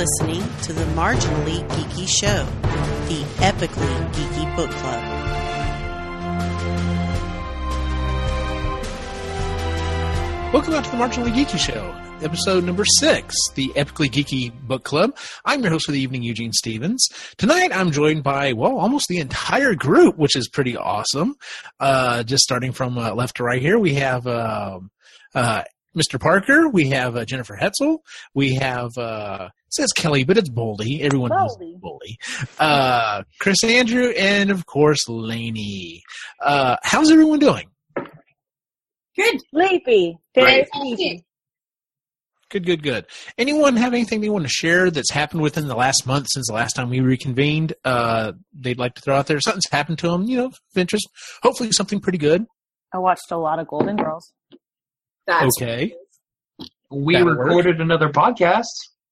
listening to the Marginally Geeky Show, the epically geeky book club. Welcome back to the Marginally Geeky Show, episode number six, the Epically Geeky Book Club. I'm your host for the evening, Eugene Stevens. Tonight I'm joined by, well, almost the entire group, which is pretty awesome. Uh, just starting from uh, left to right here, we have um uh, Mr. Parker, we have uh, Jennifer Hetzel, we have, uh, says Kelly, but it's Boldy. Everyone knows Boldy. Boldy. Uh, Chris Andrew, and of course, Laney. Uh, how's everyone doing? Good. Sleepy. Very Right. sleepy. Good, good, good. Anyone have anything they want to share that's happened within the last month since the last time we reconvened? Uh, they'd like to throw out there. Something's happened to them, you know, of interest. Hopefully, something pretty good. I watched a lot of Golden Girls. That's Okay, We That'll work. recorded another podcast,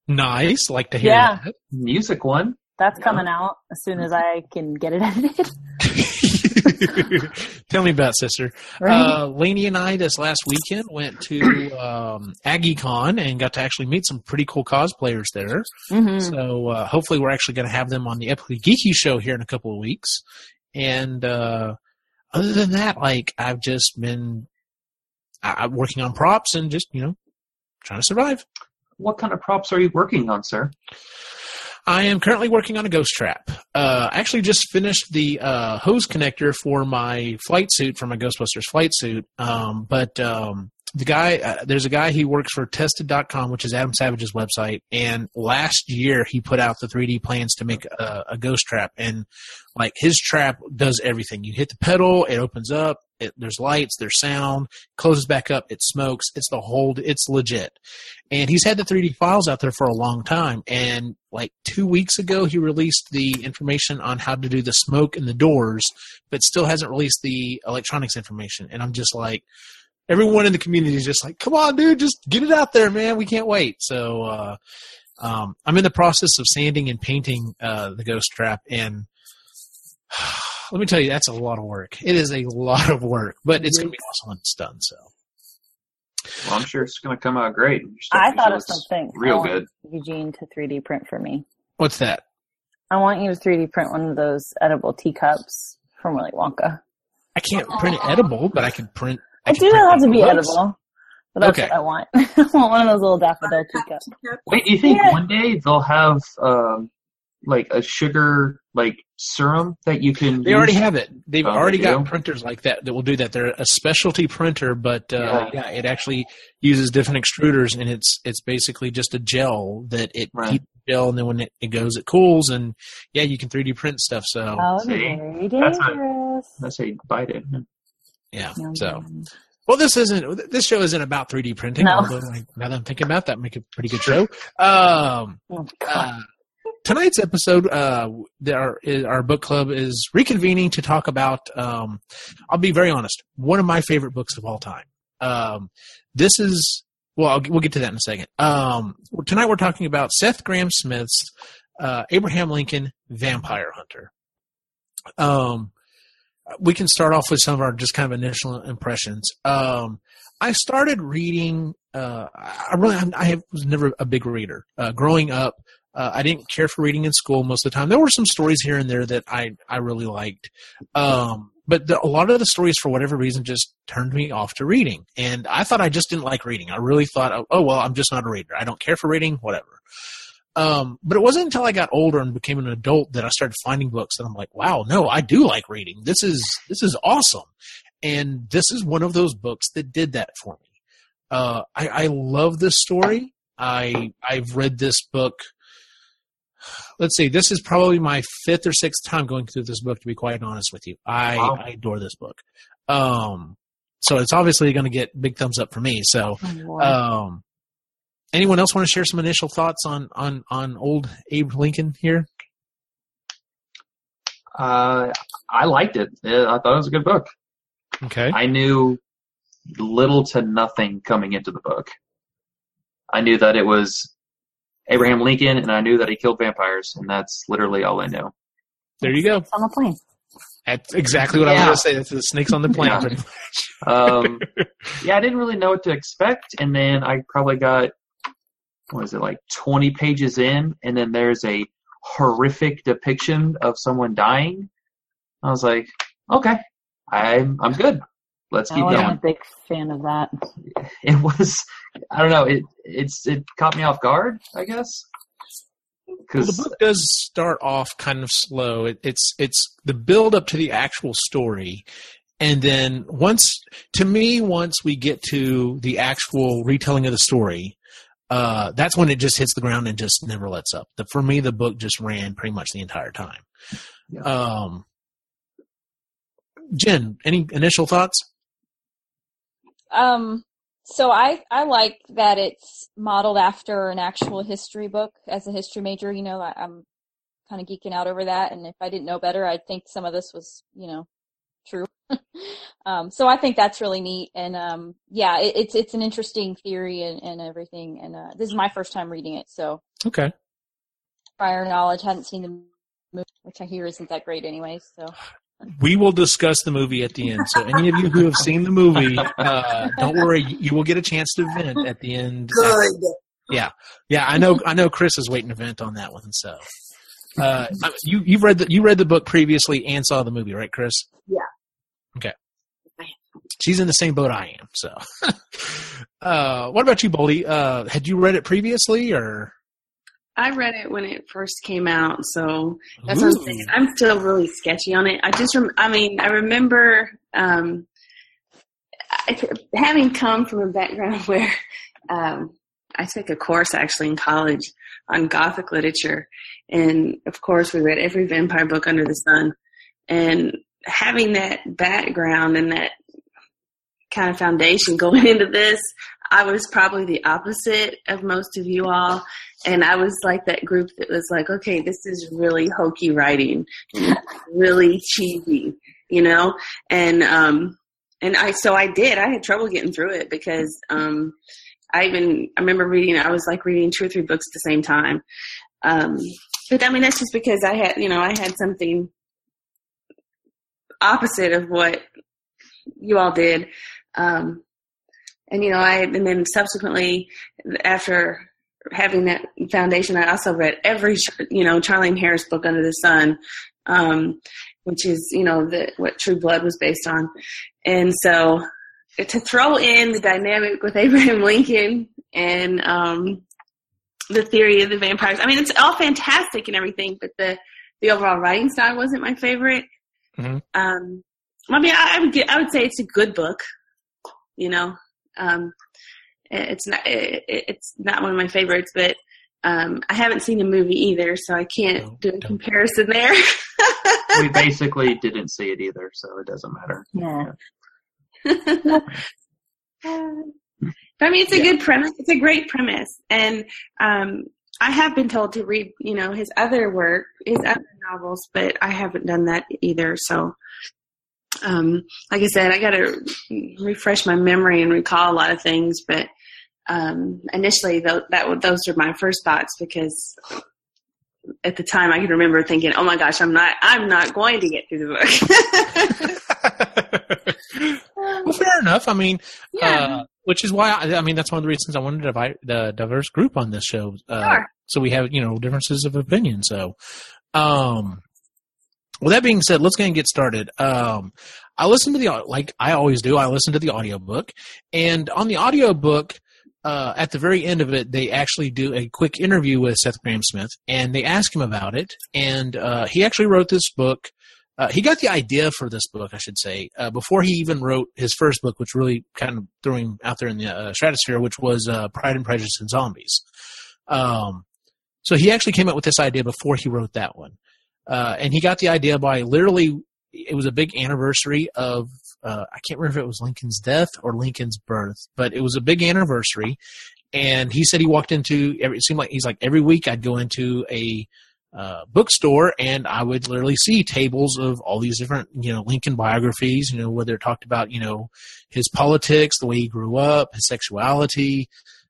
nice. Like to hear Yeah. that. music one. That's coming out as soon as I can get it edited. Tell me about it, sister. Right? Uh, Lainey and I this last weekend went to um, AggieCon and got to actually meet some pretty cool cosplayers there. hmm So uh, hopefully, we're actually going to have them on the Epically Geeky show here in a couple of weeks. And uh, other than that, like I've just been I, I'm working on props and just you know trying to survive. What kind of props are you working on, sir? I am currently working on a ghost trap. Uh, I actually just finished the uh, hose connector for my flight suit, for my Ghostbusters flight suit. Um, but um, the guy, uh, there's a guy, he works for Tested.com, which is Adam Savage's website. And last year he put out the 3D plans to make a, a ghost trap. And like his trap does everything. You hit the pedal, it opens up. It, there's lights, there's sound, closes back up, it smokes. It's the whole, it's legit and he's had the 3D files out there for a long time. And like two weeks ago, he released the information on how to do the smoke in the doors, but still hasn't released the electronics information. And I'm just like, everyone in the community is just like, come on, dude, just get it out there, man. We can't wait. So, uh, um, I'm in the process of sanding and painting, uh, the ghost trap and let me tell you, that's a lot of work. It is a lot of work, but it's going to be awesome when it's done. So, Well, I'm sure it's going to come out great. I thought of usually something. Real good. Eugene to 3D print for me. what's that? I want you to 3D print one of those edible teacups from Willy Wonka. I can't print it edible, but I can print. I It can doesn't have to be books. edible. But that's Okay. what I want. I want one of those little daffodil teacups. Wait, do you think Yeah. one day they'll have um, like a sugar like serum that you can? They use? already have it. They've Oh, they already got do? printers like that that will do that. They're a specialty printer, but uh, Yeah. yeah. it actually uses different extruders, and it's it's basically just a gel that it Right. heats the gel, and then when it, it goes, it cools, and yeah, you can 3D print stuff. So That would be See? very That's a- dangerous. Let's say bite it. Yeah, Yum, so well, this isn't this show isn't about 3D printing. No. Although like, now that I'm thinking about that, make a pretty good show. Um, Oh, uh, tonight's episode, uh, our our book club is reconvening to talk about. Um, I'll be very honest. One of my favorite books of all time. Um, this is well, I'll, we'll get to that in a second. Um, tonight we're talking about Seth Grahame-Smith's uh, Abraham Lincoln Vampire Hunter. Um, we can start off with some of our just kind of initial impressions. Um, I started reading. Uh, I really, I have, was never a big reader. Uh, growing up, uh, I didn't care for reading in school most of the time. There were some stories here and there that I I really liked, um, but the, a lot of the stories, for whatever reason, just turned me off to reading. And I thought I just didn't like reading. I really thought, oh, oh well, I'm just not a reader. I don't care for reading, whatever. Um, but it wasn't until I got older and became an adult that I started finding books that I'm like, wow, no, I do like reading. This is this is awesome, and this is one of those books that did that for me. Uh, I, I love this story. I I've read this book. Let's see, this is probably my fifth or sixth time going through this book. To be quite honest with you, I, Wow. I adore this book. Um, so it's obviously going to get big thumbs up for me. So, Oh, Lord. um, anyone else want to share some initial thoughts on on on old Abe Lincoln here? Uh, I liked it. I thought it was a good book. Okay. I knew little to nothing coming into the book. I knew that it was Abraham Lincoln, and I knew that he killed vampires, and that's literally all I knew. There you go. It's on the plane. That's exactly what I was going to say. That's the snakes on the plane. Yeah. Um, yeah, I didn't really know what to expect, and then I probably got what is it like 20 pages in, and then there's a horrific depiction of someone dying. I was like, okay, I'm I'm good. Let's keep oh, going. I wasn't a big fan of that. It was, I don't know, it it's it caught me off guard, I guess. Well, the book does start off kind of slow. It, it's it's the build up to the actual story, and then once to me, once we get to the actual retelling of the story, uh, that's when it just hits the ground and just never lets up. The, for me, the book just ran pretty much the entire time. Yeah. Um, Jen, any initial thoughts? Um, so I I like that it's modeled after an actual history book. As a history major, you know, I, I'm kind of geeking out over that. And if I didn't know better, I'd think some of this was, you know, true. um, so I think that's really neat. And um, yeah, it, it's it's an interesting theory and, and everything. And uh, this is my first time reading it, so Okay. prior knowledge hadn't seen the movie, which I hear isn't that great, anyway. So We will discuss the movie at the end. So any of you who have seen the movie, uh, don't worry, you will get a chance to vent at the end. Good. Yeah, yeah, I know. I know. Chris is waiting to vent on that one. So, uh, you you've read the you read the book previously and saw the movie, right, Chris? Yeah. Okay. She's in the same boat I am. So, uh, what about you, Boldy? Uh, had you read it previously, or I read it when it first came out, so that's what I'm saying. I'm still really sketchy on it. I just, rem- I mean, I remember um, I, having come from a background where um, I took a course actually in college on Gothic literature, and of course, we read every vampire book under the sun, and having that background and that kind of foundation going into this, I was probably the opposite of most of you all and I was like that group that was like, okay, this is really hokey writing, really cheesy, you know, and um, and I so I did. I had trouble getting through it because um, I even I remember reading. I was like reading two or three books at the same time. Um, but I mean, that's just because I had, you know, I had something opposite of what you all did. Um, and you know, I and then subsequently after having that foundation, I also read every you know Charlaine Harris book under the sun, um, which is you know the, what True Blood was based on, and so to throw in the dynamic with Abraham Lincoln and um, the theory of the vampires. I mean, it's all fantastic and everything, but the the overall writing style wasn't my favorite. Mhm. Um, I mean, I, I would get, I would say it's a good book, you know. Um, it's not it, it's not one of my favorites, but um, I haven't seen the movie either, so I can't No, do a don't. comparison there. we basically didn't see it either, so it doesn't matter. Yeah. but I mean, it's a good premise. It's a great premise, and um, I have been told to read, you know, his other work, his other novels, but I haven't done that either. So, um, like I said, I got to refresh my memory and recall a lot of things. But um, initially, th- that those are my first thoughts because at the time I can remember thinking, "Oh my gosh, I'm not, I'm not going to get through the book." well, fair enough. I mean, yeah. uh, which is why I, I mean that's one of the reasons I wanted to divide the diverse group on this show. Uh, Sure. So we have you know differences of opinion. So, um, with that being said, let's go and get started. Um, I listen to the like I always do. I listen to the audiobook, and on the audiobook, uh, at the very end of it, they actually do a quick interview with Seth Grahame-Smith, and they ask him about it. And uh, he actually wrote this book. Uh, he got the idea for this book, I should say, uh, before he even wrote his first book, which really kind of threw him out there in the uh, stratosphere, which was uh, Pride and Prejudice and Zombies. Um, so he actually came up with this idea before he wrote that one, uh, and he got the idea by literally. It was a big anniversary of uh, I can't remember if it was Lincoln's death or Lincoln's birth, but it was a big anniversary. And he said he walked into it seemed like he's like every week I'd go into a uh, bookstore and I would literally see tables of all these different you know Lincoln biographies, you know whether it talked about you know his politics, the way he grew up, his sexuality.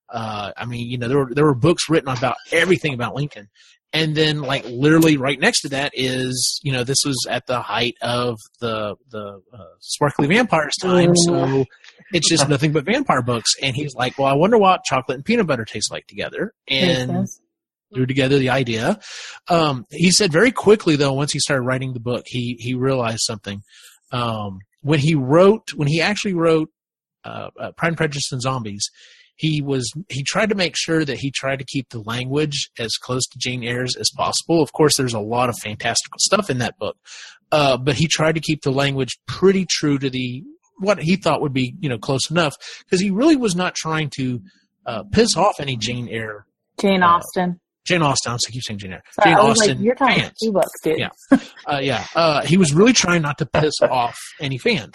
Uh, I mean, you know there were there were books written about everything about Lincoln. And then, like literally, right next to that is, you know, this was at the height of the the uh, sparkly vampires time. So it's just nothing but vampire books. And he's like, well, I wonder what chocolate and peanut butter taste like together. And threw together the idea. Um, he said very quickly, though, once he started writing the book, he he realized something. Um, when he wrote, when he actually wrote uh, uh, Pride and Prejudice and Zombies, he was he tried to make sure that he tried to keep the language as close to Jane Eyre's as possible. Of course, there's a lot of fantastical stuff in that book, uh, but he tried to keep the language pretty true to the what he thought would be you know close enough because he really was not trying to uh, piss off any Jane Eyre Jane Uh, Austen. Jane Austen. I keep saying Jane Eyre. Sorry, Jane Austen like, you're talking fans. two books, dude. Yeah. Uh, yeah. Uh, he was really trying not to piss off any fans.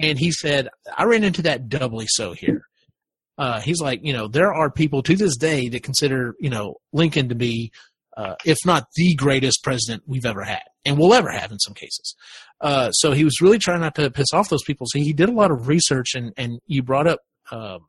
And he said, I ran into that doubly so here. Uh, he's like, you know, there are people to this day that consider, you know, Lincoln to be, uh, if not the greatest president we've ever had and will ever have in some cases. Uh, so he was really trying not to piss off those people. So he did a lot of research and, and you brought up, um,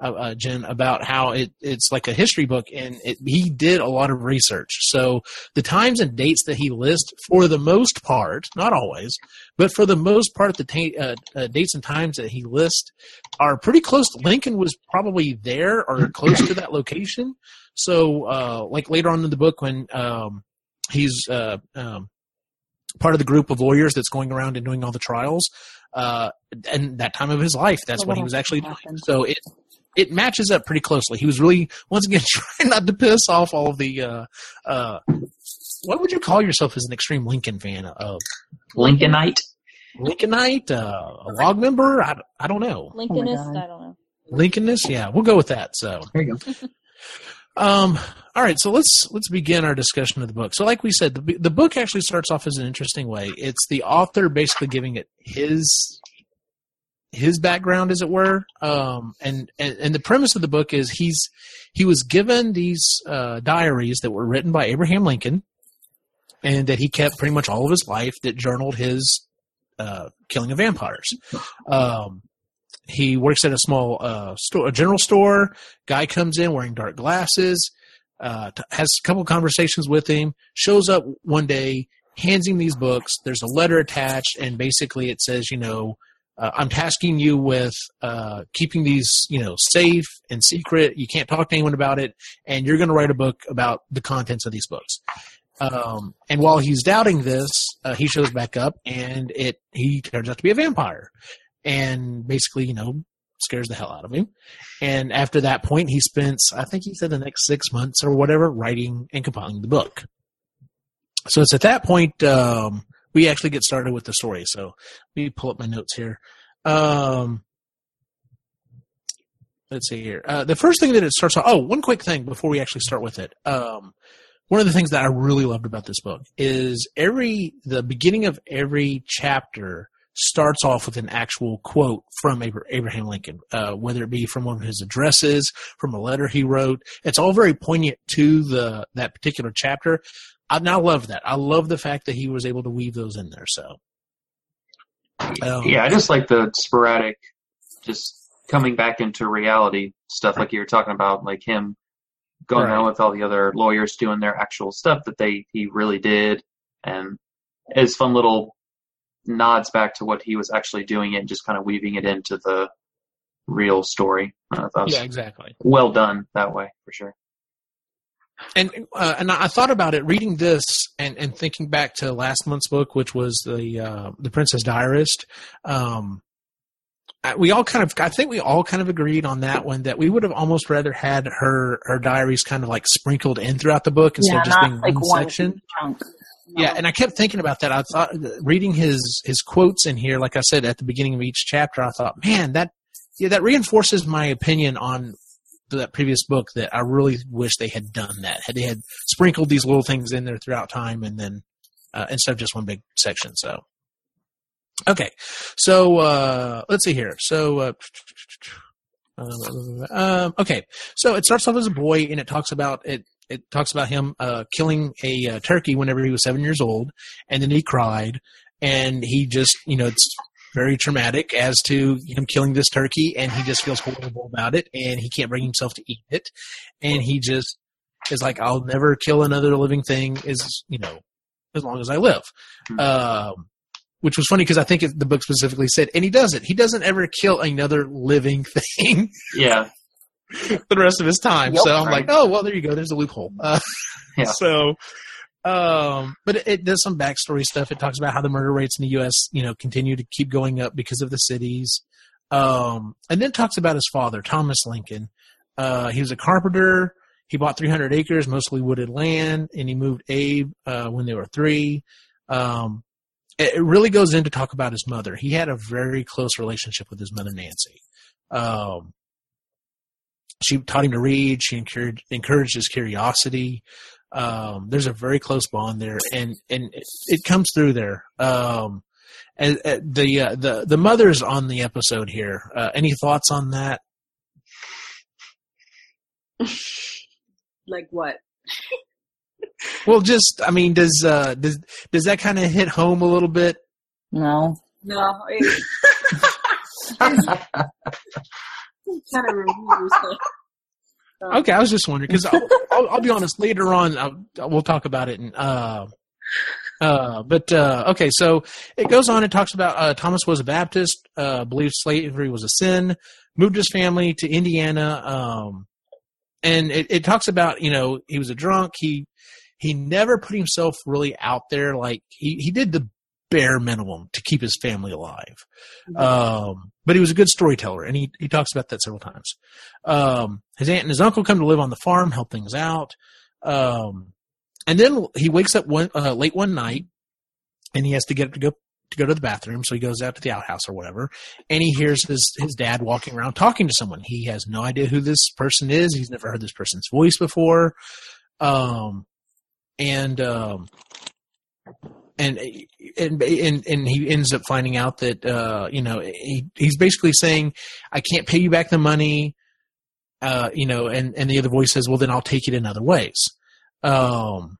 uh, uh, Jen, about how it, it's like a history book, and it, he did a lot of research. So the times and dates that he lists, for the most part, not always, but for the most part, the ta- uh, uh, dates and times that he lists are pretty close. Lincoln was probably there or close to that location. So, uh, like later on in the book, when um, he's uh, um, part of the group of lawyers that's going around and doing all the trials, uh, and that time of his life, that's So what he was actually doing. So it it matches up pretty closely. He was really once again trying not to piss off all of the. Uh, uh, what would you call yourself as an extreme Lincoln fan of Lincolnite. Lincolnite, uh, a log member? I, I don't know. Lincolnist, God. I don't know. Lincolnist, yeah, we'll go with that. So, There you go. um, all right, so let's let's begin our discussion of the book. So, like we said, the the book actually starts off as an interesting way. It's the author basically giving it his his background, as it were. Um, and, and and the premise of the book is he's he was given these uh, diaries that were written by Abraham Lincoln, and that he kept pretty much all of his life that journaled his uh, killing of vampires. Um, he works at a small uh, store, a general store. Guy comes in wearing dark glasses, uh, t- has a couple conversations with him. Shows up one day, hands him these books. There's a letter attached, and basically it says, you know, uh, I'm tasking you with uh, keeping these, you know, safe and secret. You can't talk to anyone about it, and you're going to write a book about the contents of these books. Um, and while he's doubting this, uh, he shows back up, and it he turns out to be a vampire, and basically, you know, scares the hell out of him. And after that point, he spends, I think he said, the next six months or whatever, writing and compiling the book. So it's at that point um, we actually get started with the story. So let me pull up my notes here. Um, let's see here. Uh, the first thing that it starts off. Oh, one quick thing before we actually start with it. Um, one of the things that I really loved about this book is every the beginning of every chapter starts off with an actual quote from Abraham Lincoln, uh, whether it be from one of his addresses, from a letter he wrote. It's all very poignant to the that particular chapter. I now love that. I love the fact that he was able to weave those in there. So, um, Yeah, I just like the sporadic, just coming back into reality stuff like you were talking about, like him going Right. around with all the other lawyers doing their actual stuff that they he really did, and his fun little nods back to what he was actually doing and just kind of weaving it into the real story. I yeah, exactly. well done that way for sure. And uh, and I thought about it reading this and, and thinking back to last month's book, which was the uh, the Princess Diarist. Um, I- we all kind of, I think we all kind of agreed on that one that we would have almost rather had her her diaries kind of like sprinkled in throughout the book instead yeah, of just being like one one section. Yeah, and I kept thinking about that. I thought reading his his quotes in here, like I said at the beginning of each chapter, I thought, man, that yeah, that reinforces my opinion on that previous book. That I really wish they had done that. Had they had sprinkled these little things in there throughout time, and then uh, instead of just one big section. So, okay, so uh, let's see here. So. Uh, um, okay, so it starts off as a boy, and it talks about it it talks about him uh, killing a uh, turkey whenever he was seven years old, and then he cried, and he just, you know, it's very traumatic as to him killing this turkey, and he just feels horrible about it, and he can't bring himself to eat it, and he just is like, I'll never kill another living thing, as you know, as long as I live. Hmm. Um, which was funny because I think it, the book specifically said, and he does it. He doesn't ever kill another living thing Yeah. the rest of his time. Yep. so I'm Right. like, oh well, there you go. There's a loophole. Uh, Yeah. So, um, but it, it does some backstory stuff. It talks about how the murder rates in the U.S. you know continue to keep going up because of the cities. Um, and then talks about his father, Thomas Lincoln. Uh, he was a carpenter. He bought 300 acres, mostly wooded land, and he moved Abe uh, when they were three. Um, it, it really goes in to talk about his mother. He had a very close relationship with his mother, Nancy. Um, she taught him to read. She encouraged, encouraged his curiosity. Um, there's a very close bond there, and and it, it comes through there. Um, and, uh, the uh, the the mother's on the episode here. Uh, any thoughts on that? Like what? Well, just I mean, does uh, does does that kind of hit home a little bit? No. No, it kind of reviews. So. Okay, I was just wondering because I'll, I'll, I'll be honest. Later on, I'll, we'll talk about it. And uh, uh, but uh, okay, so it goes on and talks about uh, Thomas was a Baptist, uh, believed slavery was a sin, moved his family to Indiana, um, and it, it talks about you know he was a drunk. He he never put himself really out there. Like he he did the bare minimum to keep his family alive. Um, but he was a good storyteller, and he he talks about that several times. Um, his aunt and his uncle come to live on the farm, help things out. Um, and then he wakes up one uh, late one night, and he has to get up to go to go to the bathroom. So he goes out to the outhouse or whatever, and he hears his his dad walking around talking to someone. He has no idea who this person is. He's never heard this person's voice before. Um, and um, and and and and he ends up finding out that uh, you know he he's basically saying, "I can't pay you back the money." Uh, you know, and and the other voice says, "Well, then I'll take it in other ways." Um,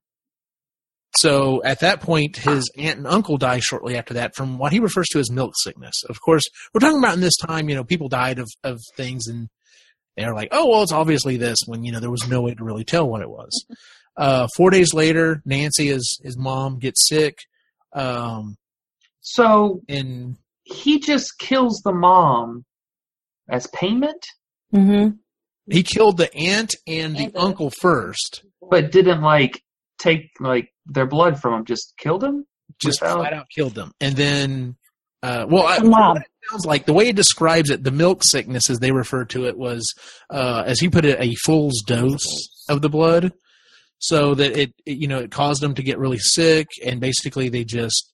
so at that point, his aunt and uncle die shortly after that from what he refers to as milk sickness. Of course, we're talking about in this time, you know, people died of of things, and they're like, "Oh, well, it's obviously this." When you know there was no way to really tell what it was. Uh, four days later, Nancy, his his mom, gets sick, um, So and he just kills the mom as payment, Mm-hmm. he killed the aunt and the And the- uncle first. but didn't like take like their blood from him. Just killed him. just Without- flat out killed them. And then, uh, well, I, The mob. it sounds like the way it describes it, the milk sickness, as they refer to it, was, uh, as he put it, a fool's dose of the blood, so that it, it, you know, it caused them to get really sick, and basically they just.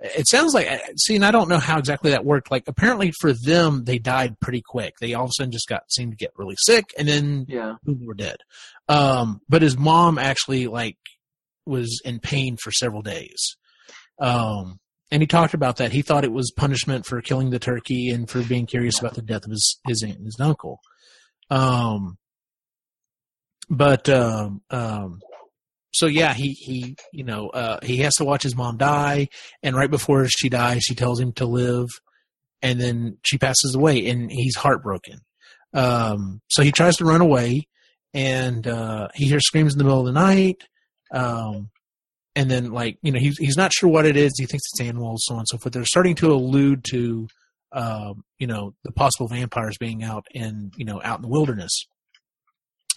It sounds like, see, and I don't know how exactly that worked. Like, apparently for them, they died pretty quick. They all of a sudden just got seemed to get really sick, and then Yeah. who were dead. Um, but his mom actually like was in pain for several days. Um, and he talked about that. He thought it was punishment for killing the turkey and for being curious about the death of his, his aunt and his uncle. Um, but, um, um, so yeah, he, he, you know, uh, he has to watch his mom die. And right before she dies, she tells him to live. And then she passes away and he's heartbroken. Um, so he tries to run away and, uh, he hears screams in the middle of the night. Um, and then like, you know, he's, he's not sure what it is. He thinks it's animals, so on and so forth. They're starting to allude to, um, you know, the possible vampires being out in, you know, out in the wilderness.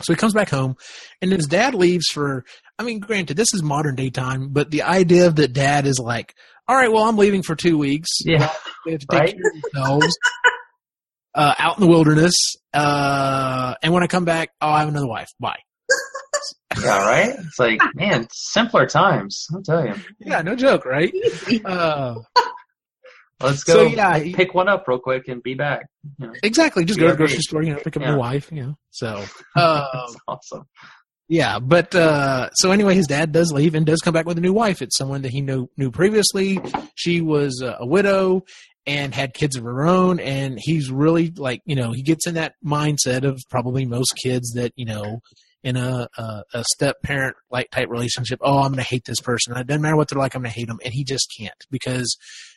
So he comes back home, and his dad leaves for. I mean, granted, this is modern day time, but the idea that dad is like, "All right, well, I'm leaving for two weeks. Yeah. They have to take Right. care of themselves uh, out in the wilderness, uh, and when I come back, oh, I have another wife. Bye." Yeah. Right. It's like man, simpler times. I'll tell you. Yeah, no joke, right? Uh, Let's go. so yeah, Pick one up real quick and be back. You know, exactly. Just go to the grocery store, you know, pick up Yeah. your wife, you know. So, um, that's awesome. Yeah, but uh so anyway, his dad does leave and does come back with a new wife. It's someone that he knew knew previously. She was uh, a widow and had kids of her own, and he's really like you know he gets in that mindset of probably most kids that you know in a a, a step parent like type relationship. Oh, I'm going to hate this person. It doesn't matter what they're like. I'm going to hate them, and he just can't because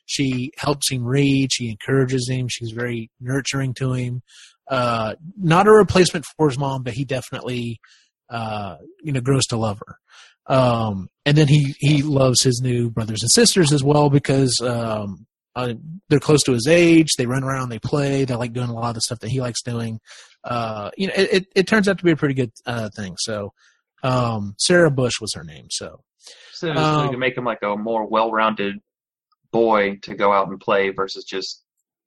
she helps him read. She encourages him. She's very nurturing to him. Uh, not a replacement for his mom, but he definitely uh, you know, grows to love her. Um, and then he he loves his new brothers and sisters as well because um, uh, they're close to his age. They run around, they play, they like doing a lot of the stuff that he likes doing. Uh, you know, it, it, it turns out to be a pretty good uh, thing. So, um, Sarah Bush was her name. So, So, so Um, you can make him like a more well-rounded boy to go out and play versus just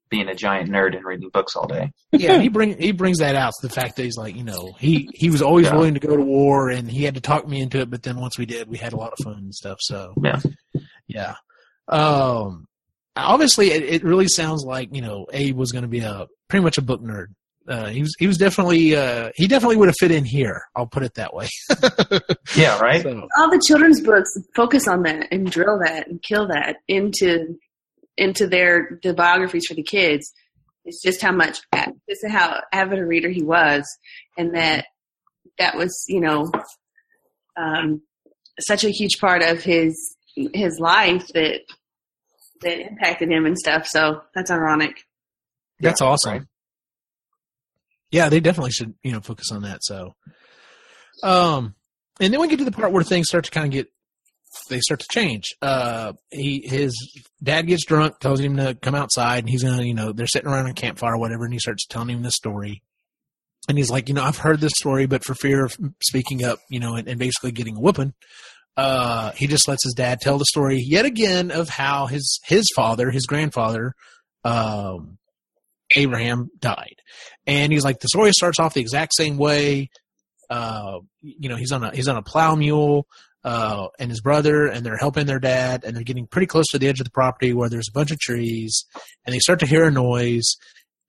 being a giant nerd and reading books all day. yeah, he bring he brings that out. The fact that he's like, you know, he he was always Yeah. willing to go to war, and he had to talk me into it. But then once we did, we had a lot of fun and stuff. So Yeah. yeah. Um, obviously, it, it really sounds like you know Abe was going to be a pretty much a book nerd. Uh, he was he was definitely uh, he definitely would have fit in here. I'll put it that way. Yeah, right. So, All the children's books focus on that and drill that and kill that into into their the biographies for the kids. It's just how much just how avid a reader he was, and that that was you know um, such a huge part of his his life that that impacted him and stuff. So that's ironic. That's Yeah, awesome. Yeah, they definitely should, you know, focus on that. So, um, and then we get to the part where things start to kind of get, they start to change. Uh, he, his dad gets drunk, tells him to come outside, and he's gonna, you know, they're sitting around a campfire or whatever, and he starts telling him this story. And he's like, you know, I've heard this story, but for fear of speaking up, you know, and, and basically getting a whooping, uh, he just lets his dad tell the story yet again of how his his father, his grandfather, um, Abraham died. And he's like, the story starts off the exact same way. Uh, you know, he's on a he's on a plow mule, uh, and his brother, and they're helping their dad, and they're getting pretty close to the edge of the property where there's a bunch of trees, and they start to hear a noise.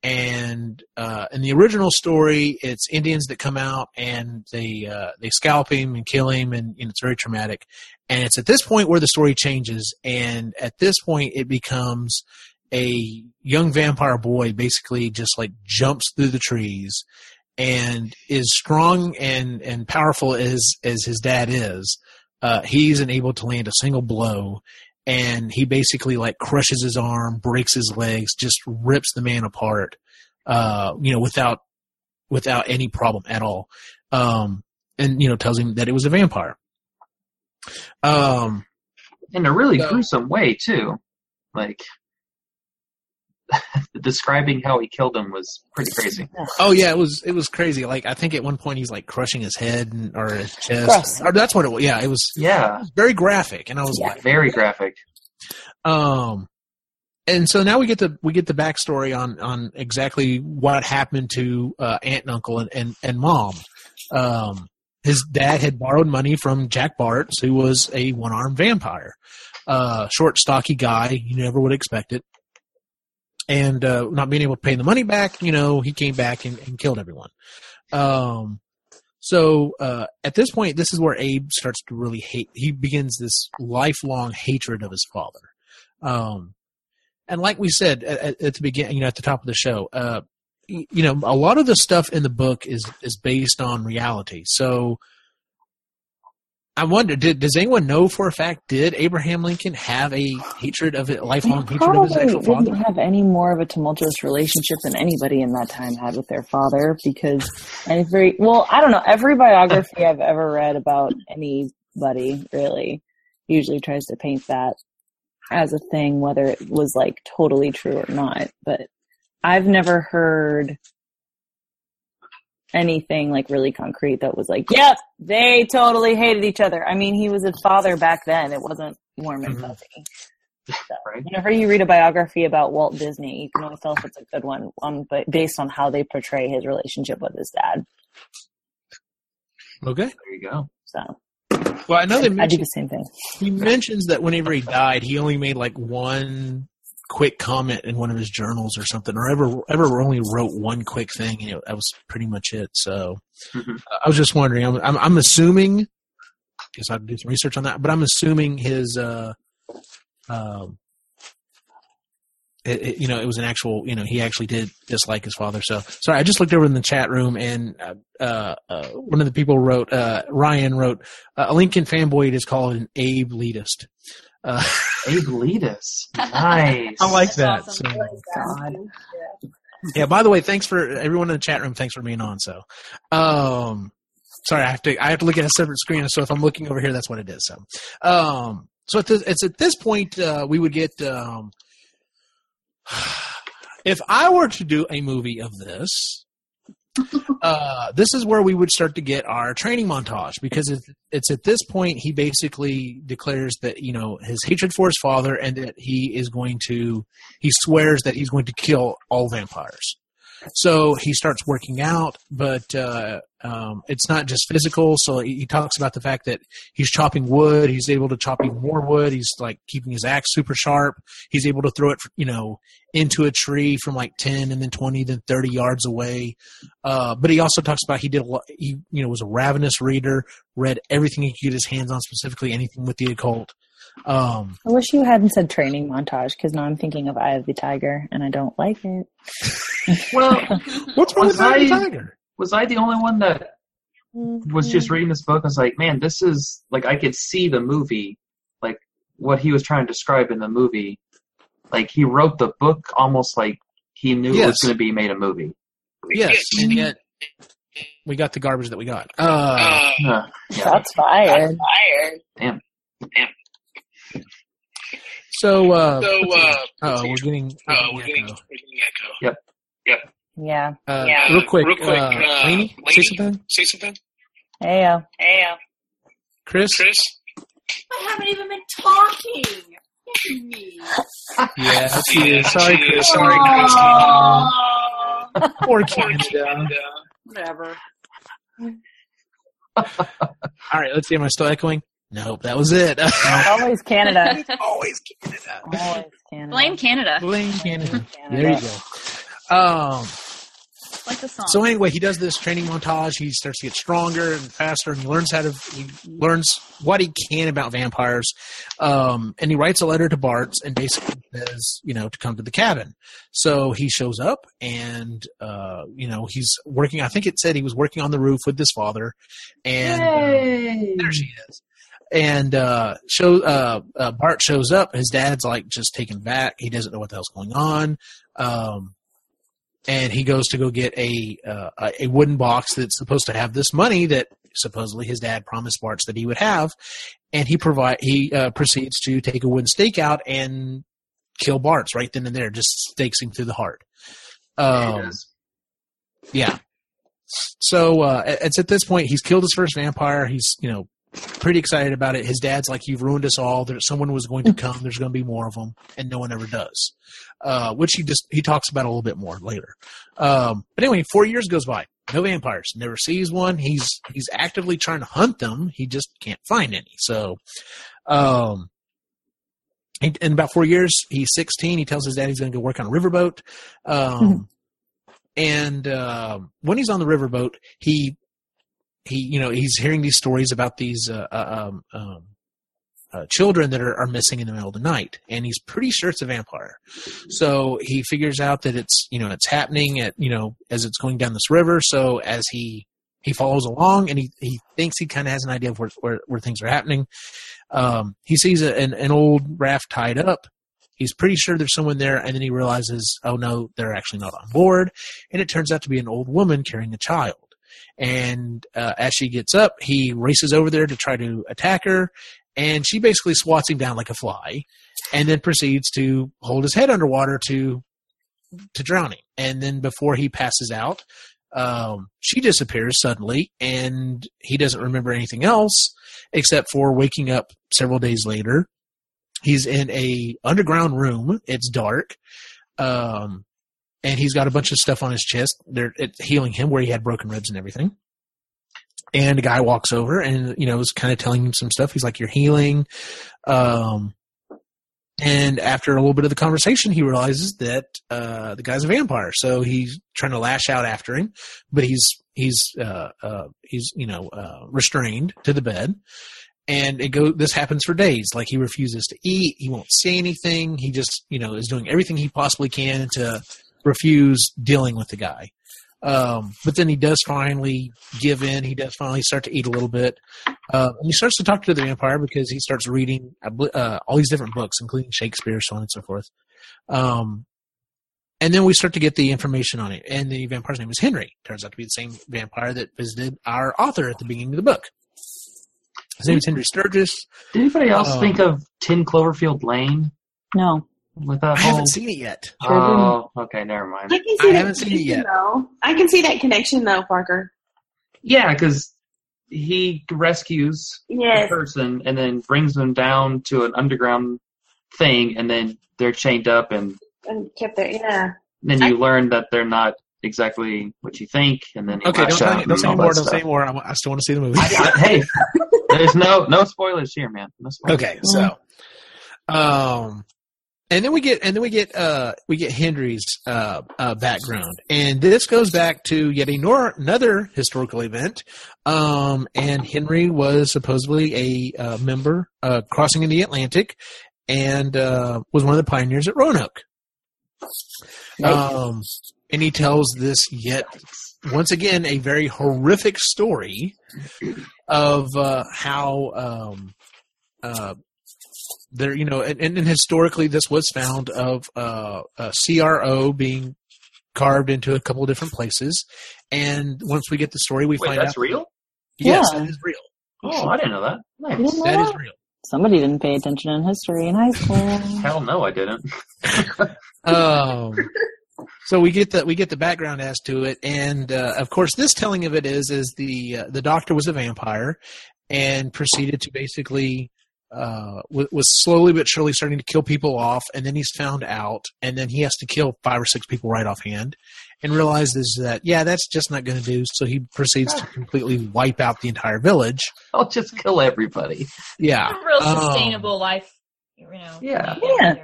And uh, in the original story, it's Indians that come out and they uh, they scalp him and kill him, and, and it's very traumatic. And it's at this point where the story changes, and at this point, it becomes a young vampire boy basically just like jumps through the trees and is strong and and powerful as as his dad is uh he isn't able to land a single blow and he basically like crushes his arm breaks his legs just rips the man apart uh you know without without any problem at all um and you know tells him that it was a vampire um In a really So- gruesome way too. Like describing how he killed him was pretty crazy. Oh yeah, it was it was crazy. Like I think at one point he's like crushing his head and, or his chest. Gross. Or that's what it was. Yeah, it was Yeah, very graphic, and I was Yeah. like, very graphic. um, and so now we get the we get the backstory on on exactly what happened to uh, aunt and uncle and and, and mom. Um, his dad had borrowed money from Jack Barts, who was a one armed vampire, uh, short, stocky guy. You never would expect it. And uh, not being able to pay the money back, you know, he came back and, and killed everyone. Um, so uh, at this point, this is where Abe starts to really hate. He begins this lifelong hatred of his father. Um, and like we said at, at- the beginning, you know, at the top of the show, uh, you know, a lot of the stuff in the book is is based on reality. So I wonder, did does anyone know for a fact did Abraham Lincoln have a hatred of it, lifelong They hatred of his actual didn't have any more of a tumultuous relationship than anybody in that time had with their father because and very well i don't know every biography i've ever read about anybody really usually tries to paint that as a thing whether it was like totally true or not but i've never heard anything like really concrete that was like yep they totally hated each other i mean he was a father back then it wasn't warm and Mhm. fuzzy Right? Whenever you read a biography about Walt Disney, you can always tell if it's a good one, um, but based on how they portray his relationship with his dad. Okay. There you go. So Well, I know they I do mentioned the same thing. he mentions that whenever he died, he only made like one quick comment in one of his journals or something, or ever ever only wrote one quick thing, and it, that was pretty much it. So Mhm. uh, I was just wondering. I'm I'm, I'm assuming. Guess I do some research on that, but I'm assuming his. Uh, um, it, it- you know, it was an actual. You know, he actually did dislike his father. So sorry, I just looked over in the chat room, and uh, uh, uh, one of the people wrote. Uh, Ryan wrote, uh, "A Lincoln fanboy is called an Abe elitist." Uh, Abe Letus. Nice. I like that. Awesome. So, God. yeah. By the way, thanks for everyone in the chat room. Thanks for being on. So, um, sorry, I have to I have to look at a separate screen. So if I'm looking over here, that's what it is. So, um, so at this, it's at this point uh, we would get. Um, if I were to do a movie of this, uh, this is where we would start to get our training montage because it's, it's at this point he basically declares that you know his hatred for his father and that he is going to he swears that he's going to kill all vampires. So he starts working out, but uh, um, it's not just physical. So he, he talks about the fact that he's chopping wood. He's able to chop even more wood. He's like keeping his axe super sharp. He's able to throw it, you know, into a tree from like ten and then twenty, then thirty yards away. Uh, but he also talks about he did a lot. He, you know, was a ravenous reader. Read everything he could get his hands on, specifically anything with the occult. Um, I wish you hadn't said training montage because now I'm thinking of Eye of the Tiger and I don't like it. Well, what's wrong Was with Eye of the Tiger? Was I the only one that was just reading this book? I was like, man, this is like I could see the movie, like what he was trying to describe in the movie. Like he wrote the book almost like he knew it was going to be made a movie. Yes, and yet we got the garbage that we got. Uh, Huh. yeah. Shots fired. Damn. so, uh, So, uh, oh, we're getting, uh, uh, we're getting, echo. we're getting echo. Yeah. Uh, Yeah. real quick, Real quick, uh, uh, Lainey, say something. Say something. Hey, uh, Hey, Chris, Chris. I haven't even been talking. Me. yeah, that's you. Yeah, Sorry, she is. Chris. Sorry, Chris. Aw. Poor Poor Canada. Canada. Whatever. All right, let's see. Am I still echoing? Nope, that was it. always Canada. Always Canada. Always Canada. Blame Canada. Blame Canada. Canada. There you go. Um, Like the song. So anyway, he does this training montage. He starts to get stronger and faster, and he learns how to he learns what he can about vampires. Um, and he writes a letter to Bart and basically says, you know, to come to the cabin. So he shows up, and uh, you know, he's working. I think it said he was working on the roof with his father, and uh, there she is. And uh, show uh, uh, Bart shows up. His dad's like just taken back. He doesn't know what the hell's going on. Um, and he goes to go get a uh, a wooden box that's supposed to have this money that supposedly his dad promised Bart's that he would have, and he provide he uh, proceeds to take a wooden stake out and kill Bart's right then and there, just stakes him through the heart. Yeah, Um, does. yeah. So uh, it's at this point he's killed his first vampire. He's you know pretty excited about it. His dad's like, "You've ruined us all. There, someone was going to come. There's going to be more of them, and no one ever does." Uh, which he just he talks about a little bit more later. Um, but anyway, four years goes by. No vampires. Never sees one. He's he's actively trying to hunt them. He just can't find any. So, um, in, in about four years, he's 16. He tells his dad he's going to go work on a riverboat. Um, and um, when he's on the riverboat, he he you know he's hearing these stories about these uh, uh, um, um, uh, children that are, are missing in the middle of the night, and he's pretty sure it's a vampire. So he figures out that it's you know it's happening at you know as it's going down this river. So as he he follows along and he, he thinks he kind of has an idea of where, where, where things are happening. Um, he sees a, an, an old raft tied up. He's pretty sure there's someone there, and then he realizes, oh no, they're actually not on board. And it turns out to be an old woman carrying a child. And uh, as she gets up, he races over there to try to attack her, and she basically swats him down like a fly, and then proceeds to hold his head underwater to to drowning. And then before he passes out, um, she disappears suddenly, and he doesn't remember anything else except for waking up several days later. He's in a underground room. It's dark. Um, and he's got a bunch of stuff on his chest. They're healing him where he had broken ribs and everything. And a guy walks over and, you know, is kind of telling him some stuff. He's like, you're healing. Um, and after a little bit of the conversation, he realizes that, uh, the guy's a vampire. So he's trying to lash out after him, but he's, he's, uh, uh, he's, you know, uh, restrained to the bed and it go this happens for days like he refuses to eat he won't say anything he just you know is doing everything he possibly can to refuse dealing with the guy um, but then he does finally give in he does finally start to eat a little bit uh, and he starts to talk to the vampire because he starts reading uh, all these different books including shakespeare so on and so forth um, and then we start to get the information on it. And the vampire's name is Henry. Turns out to be the same vampire that visited our author at the beginning of the book. His name is Henry Sturgis. Did anybody else Um, think of Ten Cloverfield Lane No. With that I whole? haven't seen it yet. Oh, okay, never mind. I can see I that haven't seen it connection, yet. Though. I can see that connection though, Parker. Yeah, because he rescues a Yes. person and then brings them down to an underground thing, and then they're chained up, and And kept there. Yeah. then you learn that they're not exactly what you think, and then Okay, don't, tell out me, and don't say more. Don't say stuff. any more. I, I still want to see the movie. I- I- hey, there's no no spoilers here, man. No spoilers. Okay, so, um, and then we get and then we get uh we get Henry's uh, uh background, and this goes back to yet another historical event. Um, and Henry was supposedly a uh, member uh, crossing in the Atlantic, and uh, was one of the pioneers at Roanoke. Um, and he tells this yet once again a very horrific story of uh, how um, uh, there, you know, and, and historically this was found of uh, a CRO being carved into a couple of different places, and once we get the story, we Wait, find that's out. real? Yes, Yeah. that is real. Oh, I didn't know that. Nice. didn't know That is real. Somebody didn't pay attention in history in high school. Hell no, I didn't. Um, so we get the we get the background as to it, and uh, of course, this telling of it is is the uh, the doctor was a vampire, and proceeded to basically uh, w- was slowly but surely starting to kill people off, and then he's found out, and then he has to kill five or six people right offhand, and realizes that yeah, that's just not going to do. So he proceeds to completely wipe out the entire village. I'll just kill everybody. Yeah, real Um, sustainable life. You know. Yeah. Yeah.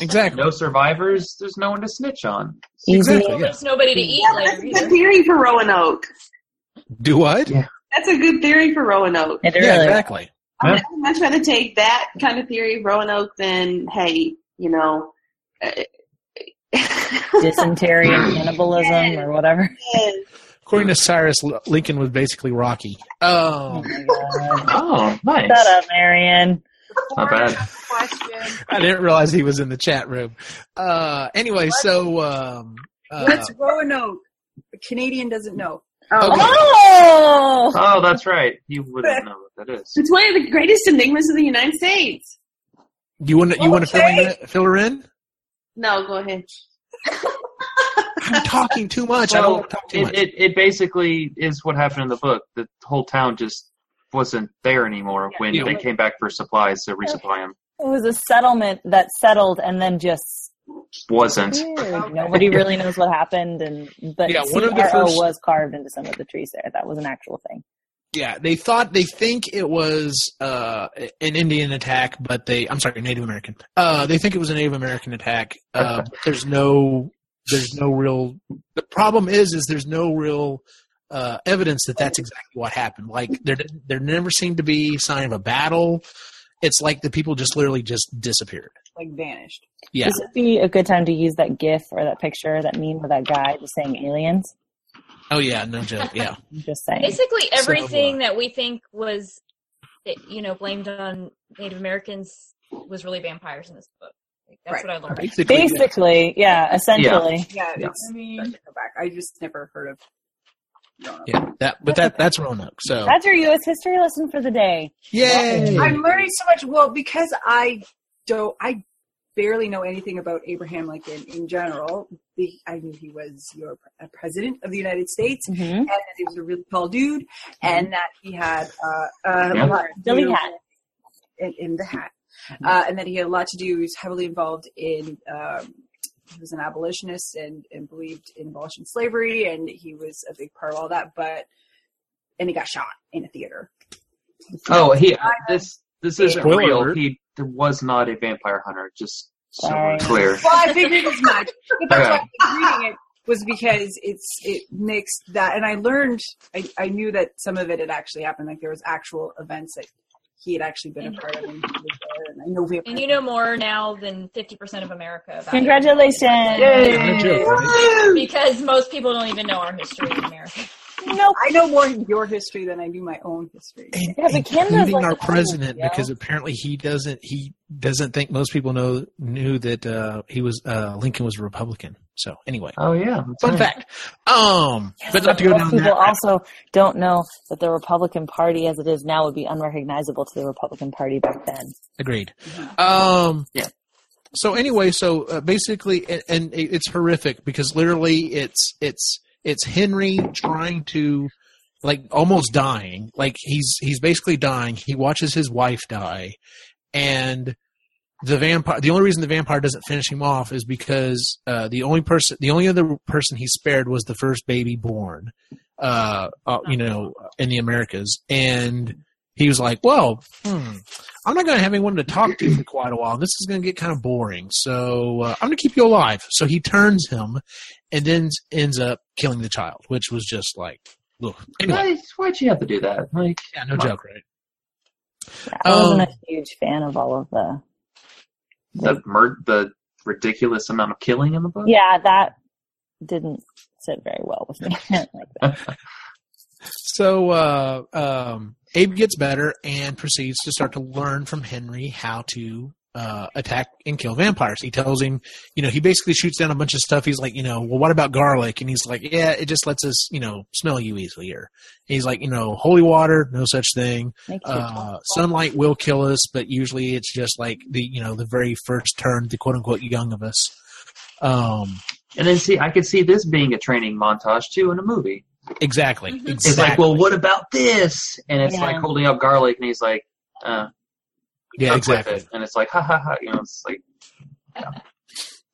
exactly. No survivors. There's no one to snitch on. Easy. Exactly. Yeah. there's nobody to eat Yeah, that's later a theory for Roanoke. Do what? Yeah. That's a good theory for Roanoke. It Yeah, really exactly. I would much rather take that kind of theory of Roanoke than, hey, you know. uh, dysentery and cannibalism or whatever. According to Cyrus, Lincoln was basically Rocky. Oh my god. Oh, nice. Shut up, Marion. Not bad. I didn't realize he was in the chat room. Uh, anyway, so um, uh, What's Roanoke? A Canadian doesn't know. Oh, Okay. Oh! Oh, that's right. You wouldn't know what that is. It's one of the greatest enigmas of the United States. you want to you want to fill, in, fill her in? No, go ahead. I'm talking too much. I don't want to talk too it, much. it, it basically is what happened in the book. The whole town just wasn't there anymore when Yeah. they came back for supplies to resupply them. It was a settlement that settled and then just Wasn't. disappeared. Nobody really knows what happened, and but Yeah, one of the CRO first- was carved into some of the trees there. That was an actual thing. Yeah, they thought they think it was uh, an Indian attack, but they I'm sorry, Native American. Uh, they think it was a Native American attack. Uh, there's no there's no real. The problem is is there's no real. Uh, evidence that that's exactly what happened. Like there, there never seemed to be sign of a battle. It's like the people just literally just disappeared. Like vanished. Yeah, This would be a good time to use that GIF or that picture, that meme with that guy just saying aliens. Oh yeah, no joke. Yeah, just saying. Basically, So, everything uh, that we think was, eh, you know, blamed on Native Americans was really vampires in this book. Like, that's Right. what I learned. basically. Basically, yeah, essentially. Yeah, Yeah. it's. I mean, back. I just never heard of. Roanoke. Yeah, that. But that that's Roanoke. So That's your U.S. history lesson for the day. yay! I'm learning so much. Well, because I don't, I barely know anything about Abraham Lincoln in general. I knew he was your pre- president of the United States, Mm-hmm. and that he was a really tall dude, and that he had uh, uh, a lot to do hat. in, in the hat, uh, and that he had a lot to do. He was heavily involved in. Um, he was an abolitionist and, and believed in abolishing slavery, and he was a big part of all that. But and he got shot in a theater. Oh, he. This this isn't Spoiler real. alert. He was not a vampire hunter. Just so Sorry. we're clear. Well, I figured as much, but that's why I was reading it was because it's it mixed that, and I learned I, I knew that some of it had actually happened. Like there was actual events that he had actually been a part of, and he was there, and I know we. And you know more now than 50% of America about it. Congratulations. No joke, right? Because most people don't even know our history in America. Know, I know more your history than I do my own history. And, Yeah, but including like our president, you because apparently he doesn't he doesn't think most people know knew that uh, he was uh, Lincoln was a Republican. So anyway, Oh yeah. fun right. fact. Um, but not to go most down people that. rabbit- also don't know that the Republican Party, as it is now, would be unrecognizable to the Republican Party back then. Agreed. Um, Yeah. So anyway, so uh, basically, and, and it's horrific because literally, it's it's it's Henry trying to, like, almost dying. Like he's he's basically dying. He watches his wife die, and the vampire. The only reason the vampire doesn't finish him off is because uh, the only person, the only other person he spared was the first baby born. Uh, uh, you know, in the Americas, and he was like, "Well, hmm, I'm not going to have anyone to talk to for quite a while. This is going to get kind of boring. So uh, I'm going to keep you alive." So he turns him, and then ends up killing the child, which was just like, ugh. anyway, Why, why'd you have to do that? Like, yeah, no joke, right? I wasn't Um, a huge fan of all of the. the mur- the ridiculous amount of killing in the book. Yeah, that didn't sit very well with me. like that. So uh, um, Abe gets better and proceeds to start to learn from Henry how to uh, attack and kill vampires. He tells him, you know, he basically shoots down a bunch of stuff. He's like, you know, well, what about garlic? And he's like, yeah, it just lets us, you know, smell you easier. And he's like, you know, holy water, no such thing. Uh, sunlight will kill us, but usually it's just like the, you know, the very first turn, the quote unquote young of us. Um, And then see, I could see this being a training montage too in a movie. Exactly. Mhm. Exactly. It's like, well, what about this? And it's Yeah. like holding up garlic, and he's like, uh, yeah, exactly. it. And it's like, ha ha ha. You know, it's like,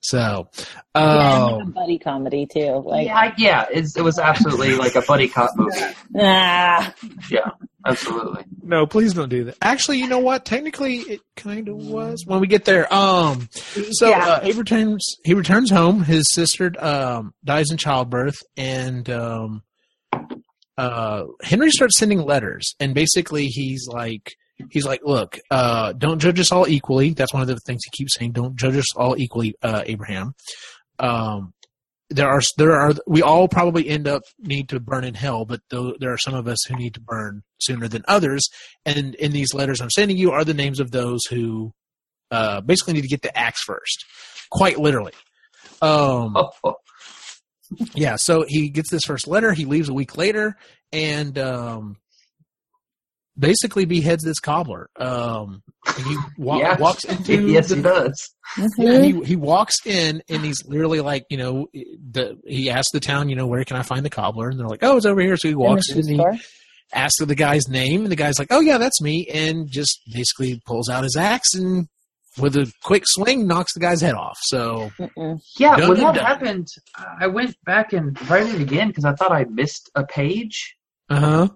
So, yeah, um, like a buddy comedy too. Like, yeah, yeah. It's, it was absolutely like a buddy cop movie. ah, Yeah, absolutely. No, please don't do that. Actually, you know what? Technically, it kind of was when we get there. Um, so Yeah. uh, he returns. He returns home. His sister um, dies in childbirth, and um, uh, Henry starts sending letters. And basically, he's like, he's like, look, uh, don't judge us all equally. That's one of the things he keeps saying. Don't judge us all equally, uh, Abraham. Um, there are there are we all probably end up need to burn in hell, but there are some of us who need to burn sooner than others. And in these letters I'm sending you are the names of those who uh, basically need to get the axe first, quite literally. Um, Oh, oh. Yeah, so he gets this first letter. He leaves a week later, and um, basically beheads this cobbler. Um, and he wa- yeah. walks into yes, the he does. yeah, he he walks in and he's literally like, you know, the he asks the town, you know, where can I find the cobbler? And they're like, oh, it's over here. So he walks in and he store. asks the guy's name, and the guy's like, oh yeah, that's me, and just basically pulls out his axe and with a quick swing knocks the guy's head off. So Mm-mm. Yeah, Done when and that done. happened, I went back and read it again because I thought I missed a page. uh huh.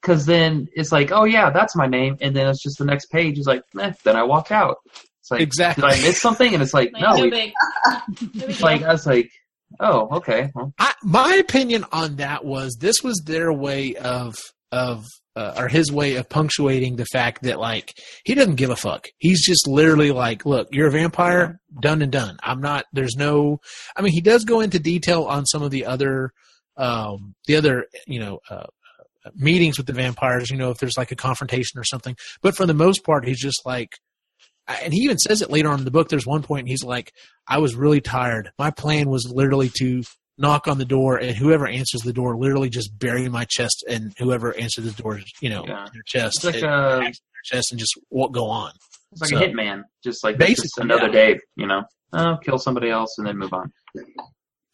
Because then it's like, oh yeah, that's my name, and then it's just the next page is like, eh, then I walk out. It's like, Exactly. did I miss something? And it's like, Like, no, no we- big. No big it's like. I was like, oh, okay, well, I, my opinion on that was this was their way of of uh, or his way of punctuating the fact that like he doesn't give a fuck. He's just literally like, look, you're a vampire, done and done. I'm not. There's no. I mean, he does go into detail on some of the other um the other you know uh, meetings with the vampires. You know, if there's like a confrontation or something, but for the most part, he's just like. And he even says it later on in the book. There's one point he's like, I was really tired. My plan was literally to knock on the door and whoever answers the door literally just bury my chest and whoever answers the door, you know, Yeah. their chest, it's like a, their chest and just what go on. it's like So- a hitman, just like that's just Basically, another yeah. day, you know. Oh, kill somebody else and then move on.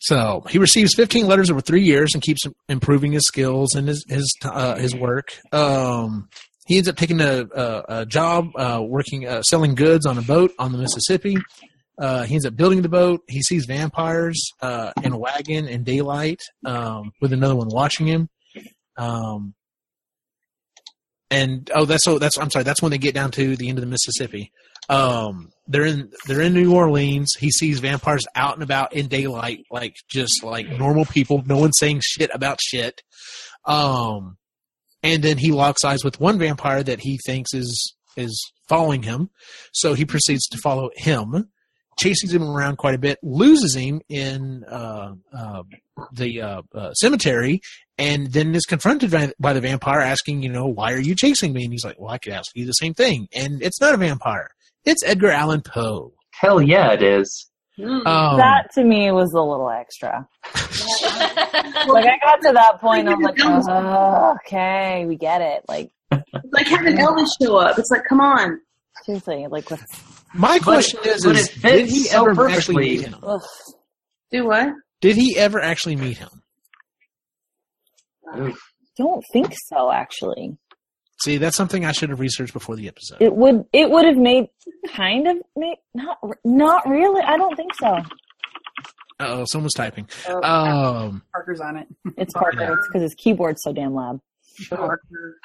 So he receives 15 letters over three years and keeps improving his skills and his his uh, his work. Um, he ends up taking a, a, a job uh, working uh, selling goods on a boat on the Mississippi. Uh, he ends up building the boat. He sees vampires uh, in a wagon in daylight um, with another one watching him. Um, and oh, that's so that's I'm sorry. That's when they get down to the end of the Mississippi. Um, they're in they're in New Orleans. He sees vampires out and about in daylight, like just like normal people. No one's saying shit about shit. Um, and then he locks eyes with one vampire that he thinks is is following him. So he proceeds to follow him. Chases him around quite a bit, loses him in uh, uh, the uh, uh, cemetery, and then is confronted by, by the vampire asking, you know, why are you chasing me? And he's like, well, I could ask you the same thing. And it's not a vampire. It's Edgar Allan Poe. Hell yeah, it is. Mm. Um, that to me was a little extra. Like I got to that point, I'm like, oh, okay, we get it. Like like having Elvis show up. It's like, come on. seriously, like with my question is, but is did he so ever actually meet him? ugh, Do what? Did he ever actually meet him? Oof. don't think so. Actually, See, that's something I should have researched before the episode. it would it would have made kind of made not not really. I don't think so. Oh, someone's typing. Oh, Um, Parker's on it. It's Parker. Yeah. It's because his keyboard's so damn loud. Parker.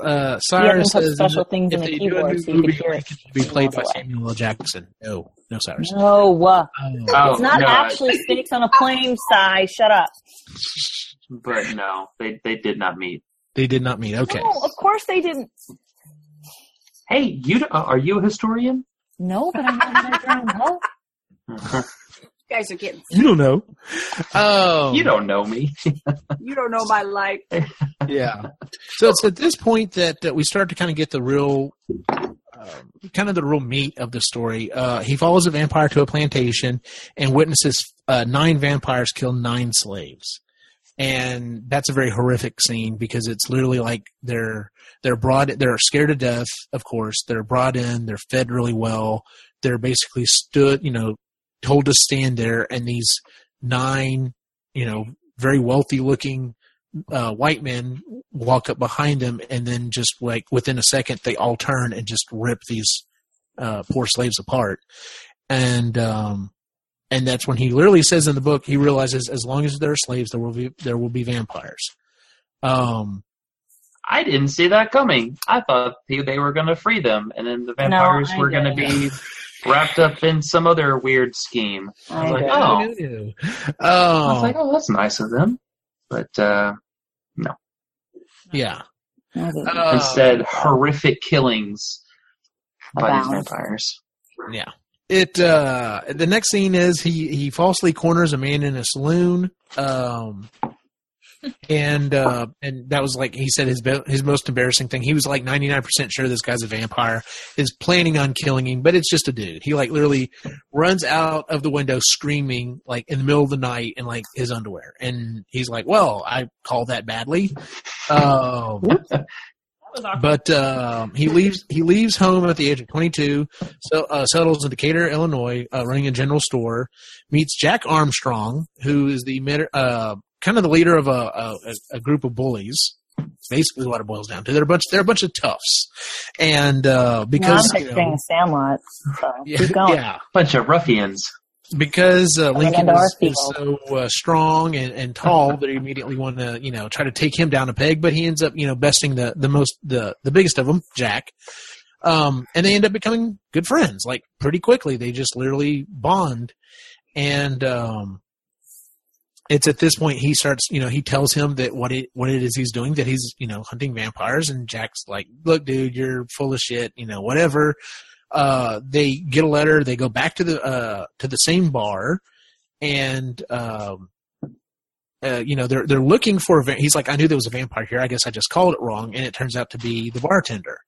uh, He hasn't Cyrus says special if things in the they do a keyboard new so you can movie, hear it. it can be played by Samuel L. Jackson. No, no, Cyrus. No, uh, Oh. Oh, it's not no, actually snakes on a plane. Sigh, shut up. But no, they they did not meet. They did not meet. Okay. No, of course they didn't. Hey, you uh, are you a historian? No, but I'm not gonna know. You guys are getting. You don't know. Oh, you don't know me. You don't know my life. yeah. So it's at this point that, that we start to kind of get the real, um, kind of the real meat of the story. Uh, he follows a vampire to a plantation and witnesses uh, nine vampires kill nine slaves, and that's a very horrific scene because it's literally like they're they're brought they're scared to death. Of course, they're brought in. They're fed really well. They're basically stood, you know, told to stand there, and these nine, you know, very wealthy looking uh, white men walk up behind them, and then just like within a second, they all turn and just rip these uh, poor slaves apart. And um, and that's when he literally says in the book he realizes as long as there are slaves, there will be there will be vampires. Um, I didn't see that coming. I thought they, they were going to free them, and then the vampires I were going to be wrapped up in some other weird scheme. I was I like, did. oh, no, no, no. I was Oh, like, oh, that's nice of them. But uh, no. yeah. I. Uh, instead, horrific killings by these vampires. Yeah. It uh the next scene is he he falsely corners a man in a saloon. Um and uh and that was like he said his be- his most embarrassing thing. He was like 99% sure this guy's a vampire. Is planning on killing him, but it's just a dude. He like literally runs out of the window screaming like in the middle of the night in like his underwear. And he's like, "Well, I called that badly." Um but um, he leaves he leaves home at the age of 22 so uh, settles in decatur illinois uh, running a general store meets jack armstrong who is the med- uh, kind of the leader of a, a, a group of bullies basically what it boils down to they're a bunch they're a bunch of toughs and uh, Now because I'm you know, a Sandlot. So yeah, keep going. yeah Bunch of ruffians. because uh, Lincoln into our is, is so uh, strong and, and tall that he immediately want to you know try to take him down a peg, but he ends up you know besting the the most the the biggest of them, Jack. Um, and they end up becoming good friends like pretty quickly. They just literally bond, and um, it's at this point he starts you know he tells him that what it what it is he's doing that he's you know hunting vampires, and Jack's like, look, dude, you're full of shit, you know, whatever uh, they get a letter. They go back to the uh, to the same bar, and um, uh, you know they're they're looking for. A va- he's like, I knew there was a vampire here. I guess I just called it wrong, and it turns out to be the bartender.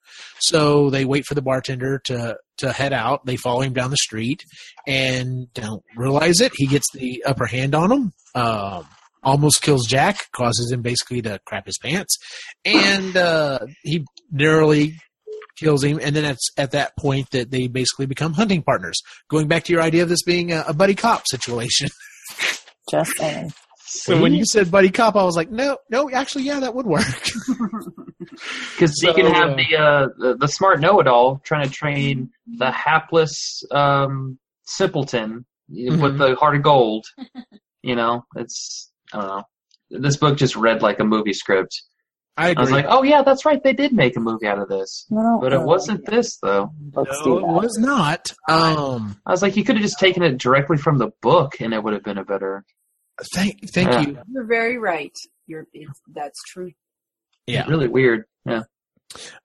So they wait for the bartender to to head out. They follow him down the street, and don't realize it. He gets the upper hand on him. Um, almost kills Jack, causes him basically to crap his pants, and uh, he narrowly kills him, and then it's at that point that they basically become hunting partners. Going back to your idea of this being a, a buddy cop situation. Just saying. So when you said buddy cop, I was like, no, no, actually, yeah, that would work. Because you So, can have uh, the, uh, the the smart know-it-all trying to train the hapless um, simpleton Mhm. with the heart of gold. You know, it's I don't know. This book just read like a movie script. I I was like, oh yeah, that's right. They did make a movie out of this, I don't but it wasn't this though. Books no, it was not. Um, I was like, you could have just taken it directly from the book, and it would have been a better. Thank, thank Yeah. you. You're very right. You're. It's, that's true. Yeah. really weird. Yeah,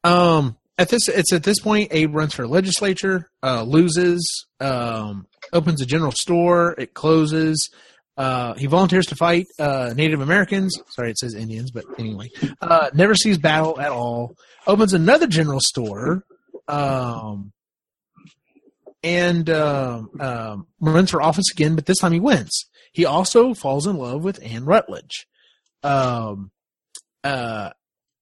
Um, at this it's at this point Abe runs for legislature, uh, loses, um, opens a general store, it closes. Uh, he volunteers to fight uh, Native Americans. Sorry, it says Indians, but anyway, uh, never sees battle at all. Opens another general store, um, and um um, runs for office again, but this time he wins. He also falls in love with Anne Rutledge. Um, uh,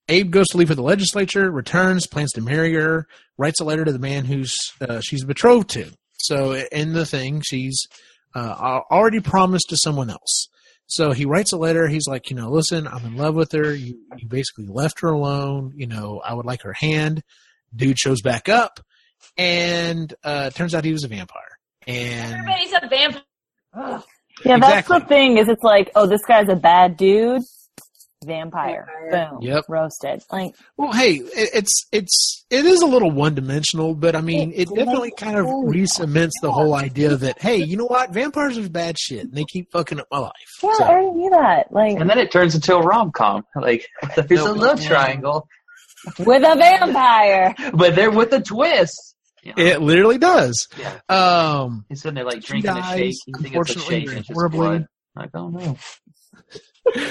Abe goes to leave for the legislature, returns, plans to marry her, writes a letter to the man who's uh, she's betrothed to. So in the thing, she's uh, already promised to someone else. So he writes a letter. He's like, you know, listen, I'm in love with her. You, you basically left her alone. You know, I would like her hand. Dude shows back up, and uh, turns out he was a vampire. And everybody's a vampire. Ugh. Yeah, that's the thing. Is it's like, oh, this guy's a bad dude, vampire. vampire. Boom. Yep. Roasted. Like, well, hey, it's it's it is a little one dimensional, but I mean, it definitely kind of re-cements the whole idea that hey, you know what, vampires are bad shit, and they keep fucking up my life. Yeah, so. I already knew that. Like, and then it turns into a rom com. Like, there's no, a love triangle with a vampire, but they're with a twist. You know? It literally does. Yeah. Um, He's sitting there like drinking dies, a shake. You think it's a shake, horribly. Blood. Like, oh no.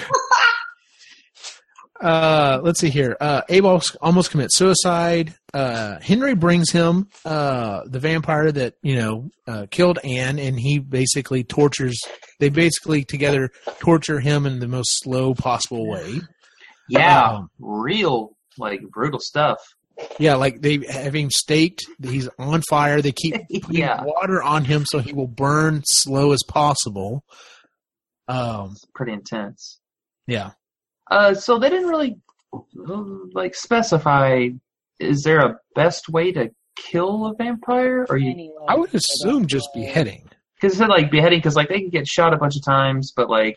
Uh, let's see here. Uh, Abe almost commits suicide. Uh, Henry brings him uh, the vampire that you know uh, killed Anne, and he basically tortures. They basically together torture him in the most slow possible way. Yeah, um, real like brutal stuff. Yeah, like they have him staked. He's on fire. They keep putting yeah. water on him so he will burn slow as possible. Um, it's pretty intense. Yeah. Uh, so they didn't really like specify. Is there a best way to kill a vampire? Or you? Anyway, I would assume just beheading. Because it said like beheading, because like they can get shot a bunch of times, but like,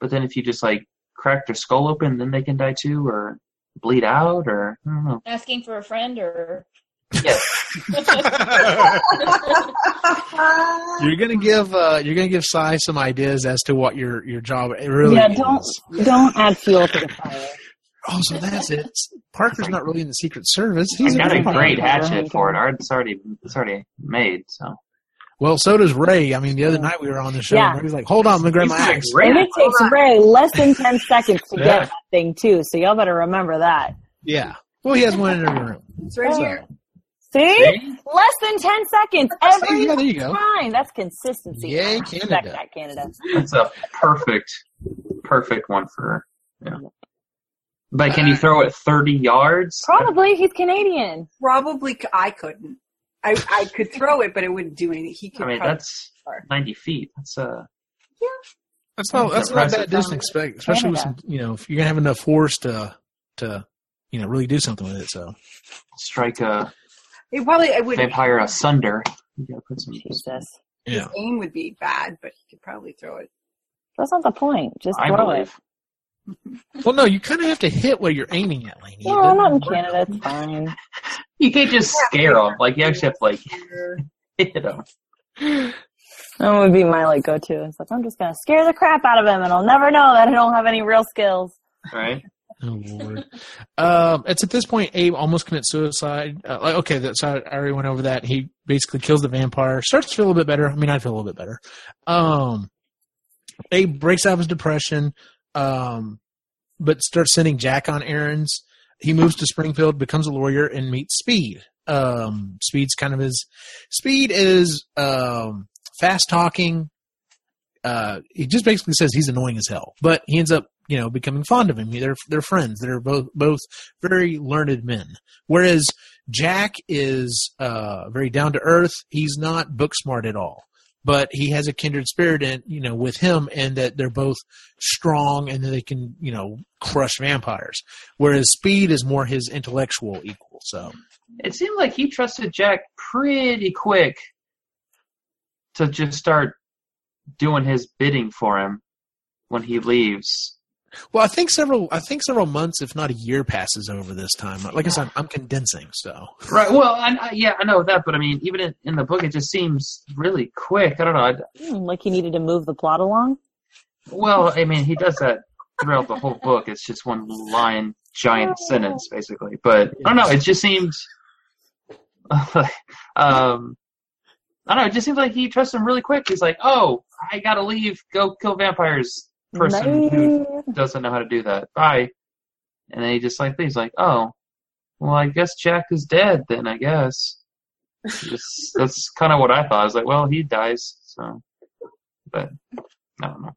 but then if you just like crack their skull open, then they can die too, or bleed out, or I don't know. Asking for a friend, or yes. you're gonna give uh, you're gonna give Cy some ideas as to what your your job really yeah, don't is. don't add fuel to the fire. Oh, so that's it. Parker's not really in the Secret Service. He's got a great hatchet for it. It's already it's already made. So. Well, so does Ray. I mean, the other night we were on the show, yeah. and Ray's like, "Hold on, let me grab my axe." And it takes Ray less than ten seconds to yeah. get that thing too. So y'all better remember that. Yeah. Well, he has one in every room. It's right so. here. See? See? Less than 10 seconds every yeah, there you go. time. That's consistency. Yay, Canada. That, Canada. That's a perfect, perfect one for, yeah. But can you uh, throw it 30 yards? Probably. He's Canadian. Probably. I couldn't. I, I could throw it, but it wouldn't do anything. He could. I mean, that's far. 90 feet. That's uh. Yeah. That's not. That's not that distance, expect especially with some. You know, if you're gonna have enough force to, to, you know, really do something with it. So. Strike a it probably I would vampire asunder. You gotta put some. Jesus. Yeah. His aim would be bad, but he could probably throw it. That's not the point. Just I throw believe. it. well, no, you kind of have to hit what you're aiming at, Lainey. No, I'm not in Canada. It's fine. You can't just scare them. Like you actually have to like hit them. That would be my like go-to. It's like I'm just gonna scare the crap out of him, and I'll never know that I don't have any real skills. Right. Oh lord! um, it's at this point Abe almost commits suicide. Uh, like, okay, that's so I already went over that. He basically kills the vampire. Starts to feel a little bit better. I mean, I feel a little bit better. Um, Abe breaks out of his depression, um, but starts sending Jack on errands. He moves to Springfield, becomes a lawyer, and meets Speed. Um, Speed's kind of his. Speed is um, fast talking. Uh, he just basically says he's annoying as hell, but he ends up you know, becoming fond of him. They're they're friends. They're both both very learned men. Whereas Jack is uh, very down to earth. He's not book smart at all, but he has a kindred spirit in you know with him, and that they're both strong and that they can you know crush vampires. Whereas Speed is more his intellectual equal. So it seemed like he trusted Jack pretty quick to just start doing his bidding for him when he leaves. Well, I think several. I think several months, if not a year, passes over this time. Like I said, I'm condensing. So right. Well, I, I, yeah, I know that, but I mean, even in, in, the book, it just seems really quick. I don't know. Hmm, like he needed to move the plot along. Well, I mean, he does that throughout the whole book. It's just one line giant sentence, basically. But I don't know. It just seemed. um, I don't know. It just seems like he trusts him really quick. He's like, "Oh, I gotta leave. Go kill vampires." Person who doesn't know how to do that. Bye. And then he just like leaves. Like, oh, well, I guess Jack is dead. Then I guess. Just, that's kind of what I thought. I was like, well, he dies. So, but I don't know.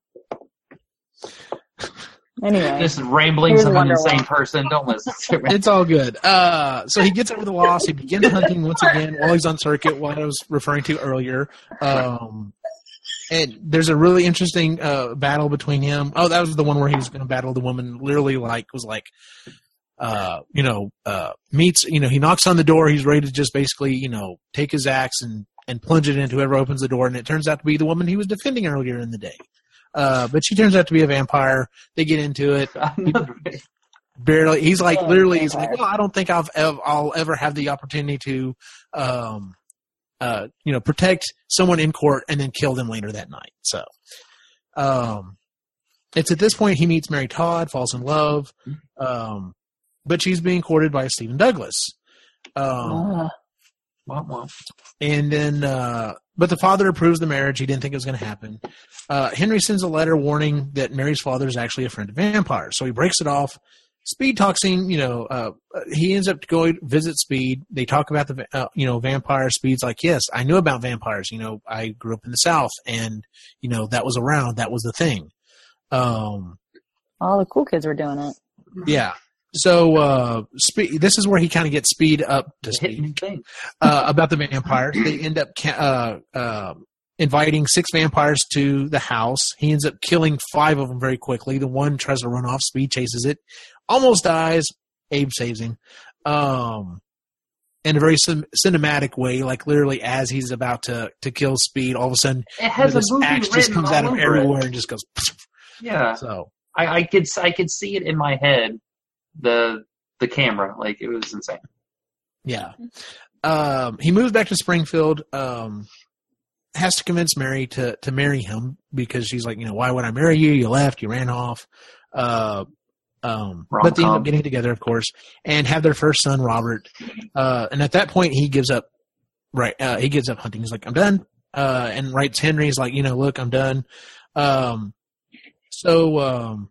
Anyway, This is ramblings Here's of an insane person. Don't listen to me. It's all good. Uh, so he gets over the loss. He begins hunting once again while he's on circuit, what I was referring to earlier. Um, and there's a really interesting uh, battle between him. Oh, that was the one where he was going to battle the woman. Literally, like was like, uh, you know, uh, meets. You know, he knocks on the door. He's ready to just basically, you know, take his axe and and plunge it into whoever opens the door. And it turns out to be the woman he was defending earlier in the day. Uh, but she turns out to be a vampire. They get into it barely he's like Oh, literally he's like well i don't think i've ev- i'll ever have the opportunity to um uh you know protect someone in court and then kill them later that night. So um it's at this point he meets mary todd falls in love um but she's being courted by stephen douglas. Um uh, well, well. and then uh but the father approves the marriage. He didn't think it was going to happen. Uh henry sends a letter warning that mary's father is actually a friend of vampires. So he breaks it off speed talks him you know uh he ends up going visit speed they talk about the uh, you know vampire speed's like yes i knew about vampires you know i grew up in the south and you know that was around that was the thing um all the cool kids were doing it. yeah so uh speed this is where he kind of gets speed up to speed uh, about the vampires. They end up ca- uh, uh, inviting six vampires to the house. He ends up killing five of them very quickly. The one tries to run off. Speed chases it, almost dies. Abe saves him. Um, in a very cin- cinematic way, like literally as he's about to to kill Speed, all of a sudden It has this a movie axe just comes out of everywhere It. and just goes. Yeah, So I, I could I could see it in my head. The the camera, like it was insane. Yeah. Um, he moves back to Springfield. Um, has to convince Mary to to marry him because she's like, you know, why would I marry you? You left. You ran off. Uh, um, but they end up getting together, of course, and have their first son, Robert. Uh, and at that point, he gives up. Right. Uh, he gives up hunting. He's like, I'm done. Uh, and writes Henry. He's like, you know, look, I'm done. Um, so um,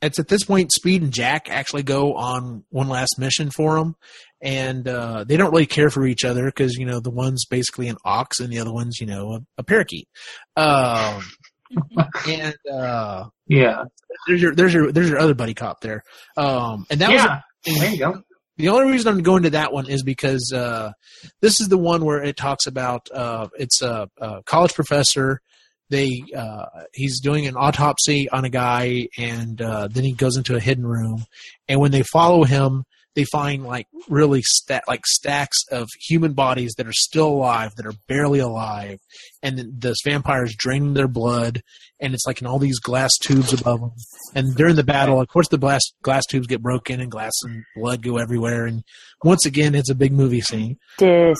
it's at this point Speed and Jack actually go on one last mission for him, and uh, they don't really care for each other because you know the one's basically an ox and the other one's you know a, a parakeet. Um, and uh, Yeah, there's your there's your there's your other buddy cop there. Um, and that yeah. was There you go. the only reason I'm going to that one is because uh, this is the one where it talks about uh, it's a, a college professor. They uh, he's doing an autopsy on a guy, and uh, then he goes into a hidden room. And when they follow him, they find like really sta- like stacks of human bodies that are still alive, that are barely alive, and then this vampires draining their blood, and it's like in all these glass tubes above them. And during the battle, of course, the glass glass tubes get broken, and glass and blood go everywhere. And once again, it's a big movie scene,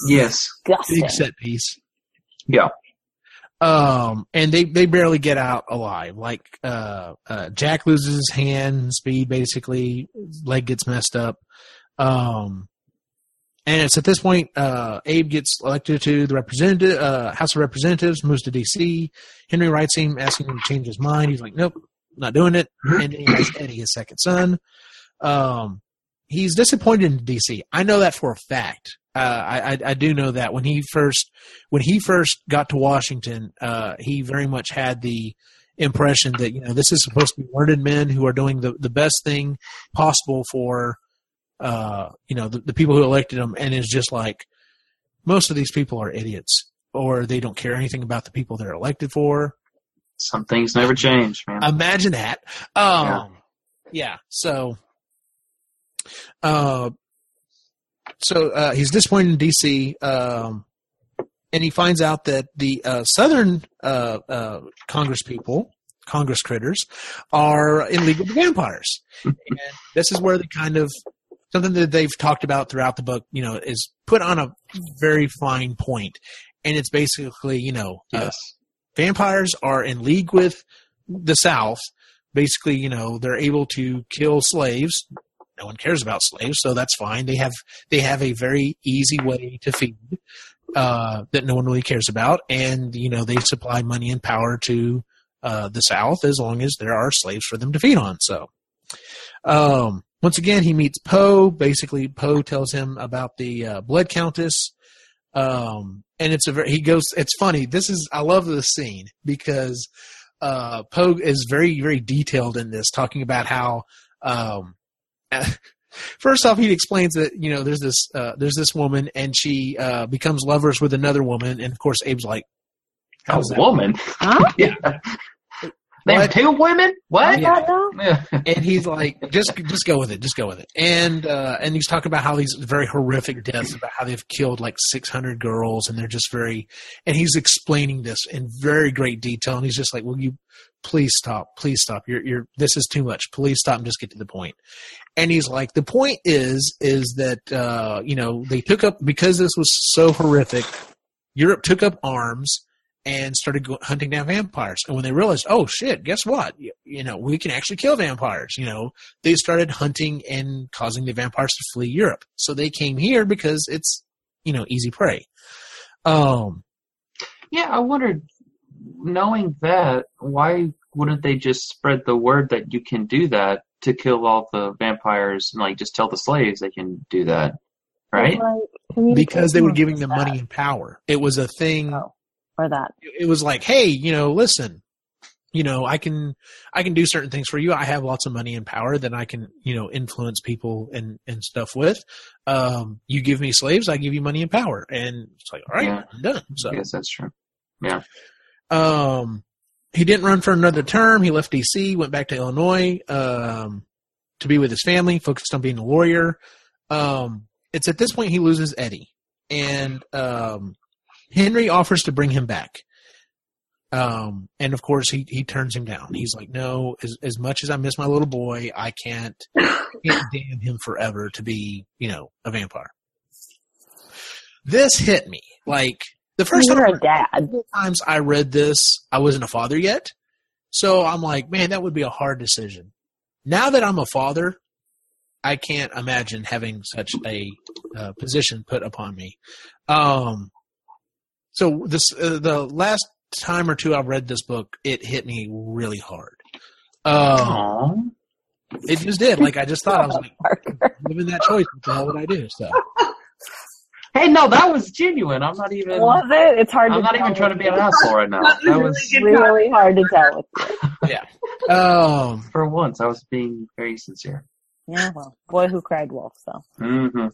Yes. Big set piece. Yeah. Um, and they they barely get out alive. Like uh, uh, Jack loses his hand, Speed basically leg gets messed up. Um, and it's at this point uh, Abe gets elected to the representative uh, House of Representatives, moves to D.C. Henry writes him asking him to change his mind. He's like, nope, not doing it. And then he has Eddie, his second son. Um, he's disappointed in DC. I know that for a fact. Uh, I, I I do know that when he first when he first got to Washington, uh, he very much had the impression that you know this is supposed to be learned men who are doing the the best thing possible for uh, you know the, the people who elected him, and is just like most of these people are idiots or they don't care anything about the people they're elected for. Some things never change, man. Imagine that. Um, yeah. So, uh, so uh, he's disappointed in DC, um, and he finds out that the uh, Southern uh, uh, Congress people, Congress critters, are in league with the vampires, and this is where they kind of something that they've talked about throughout the book. You know, is put on a very fine point, and it's basically you know uh, vampires are in league with the South. Basically, you know, they're able to kill slaves no one cares about slaves, so that's fine. They have they have a very easy way to feed uh, that no one really cares about, and you know they supply money and power to uh, the South as long as there are slaves for them to feed on. So, um, once again, he meets Poe. Basically, Poe tells him about the uh, Blood Countess. Um, and it's a very, he goes, it's funny. This is, I love this scene because, uh, Poe is very, very detailed in this, talking about how, um, first off, he explains that, you know, there's this, uh, there's this woman and she, uh, becomes lovers with another woman. And of course, Abe's like, A how's that? woman? Huh? yeah. They have two women? What? Yeah. Yeah. and he's like, just just go with it, just go with it. And uh, and he's talking about how these very horrific deaths, about how they've killed like 600 girls, and they're just very. And he's explaining this in very great detail, and he's just like, "Will you please stop? Please stop. You're you're this is too much. Please stop and just get to the point." And he's like, "The point is is that uh, you know they took up because this was so horrific. Europe took up arms." And started go- hunting down vampires. And when they realized, oh shit, guess what? You, you know, we can actually kill vampires. You know, they started hunting and causing the vampires to flee Europe. So they came here because it's, you know, easy prey. Um, Yeah, I wondered, knowing that, why wouldn't they just spread the word that you can do that to kill all the vampires and like just tell the slaves they can do that, right? because they were giving them money and power. It was a thing. Oh, or that. It was like, hey, you know, listen, you know, I can, I can do certain things for you. I have lots of money and power that I can, you know, influence people and, and stuff with. Um, you give me slaves, I give you money and power. And it's like, all right, Yeah. I'm done. So, I guess that's true. Yeah. Um, he didn't run for another term. He left DC, went back to Illinois, um, to be with his family, focused on being a lawyer. Um, it's at this point he loses Eddie, and um, Henry offers to bring him back. Um, and of course he he turns him down. He's like, no, as as much as I miss my little boy, I can't can't damn him forever to be you know a vampire. This hit me like the first time You're a dad. times I read this, I wasn't a father yet. So I'm like, man, that would be a hard decision. Now that I'm a father, I can't imagine having such a uh, position put upon me. Um, so this uh, the last time or two I read this book, it hit me really hard. Um, it just did. Like I just thought I was like, given that choice, what the hell would I do? So Hey, no, that was genuine. I'm not even. Was it? It's hard I'm to not tell even trying to be an asshole right now. That was really hard to tell with you. um, for once. I was being very sincere. Yeah, well, boy who cried wolf, so. hmm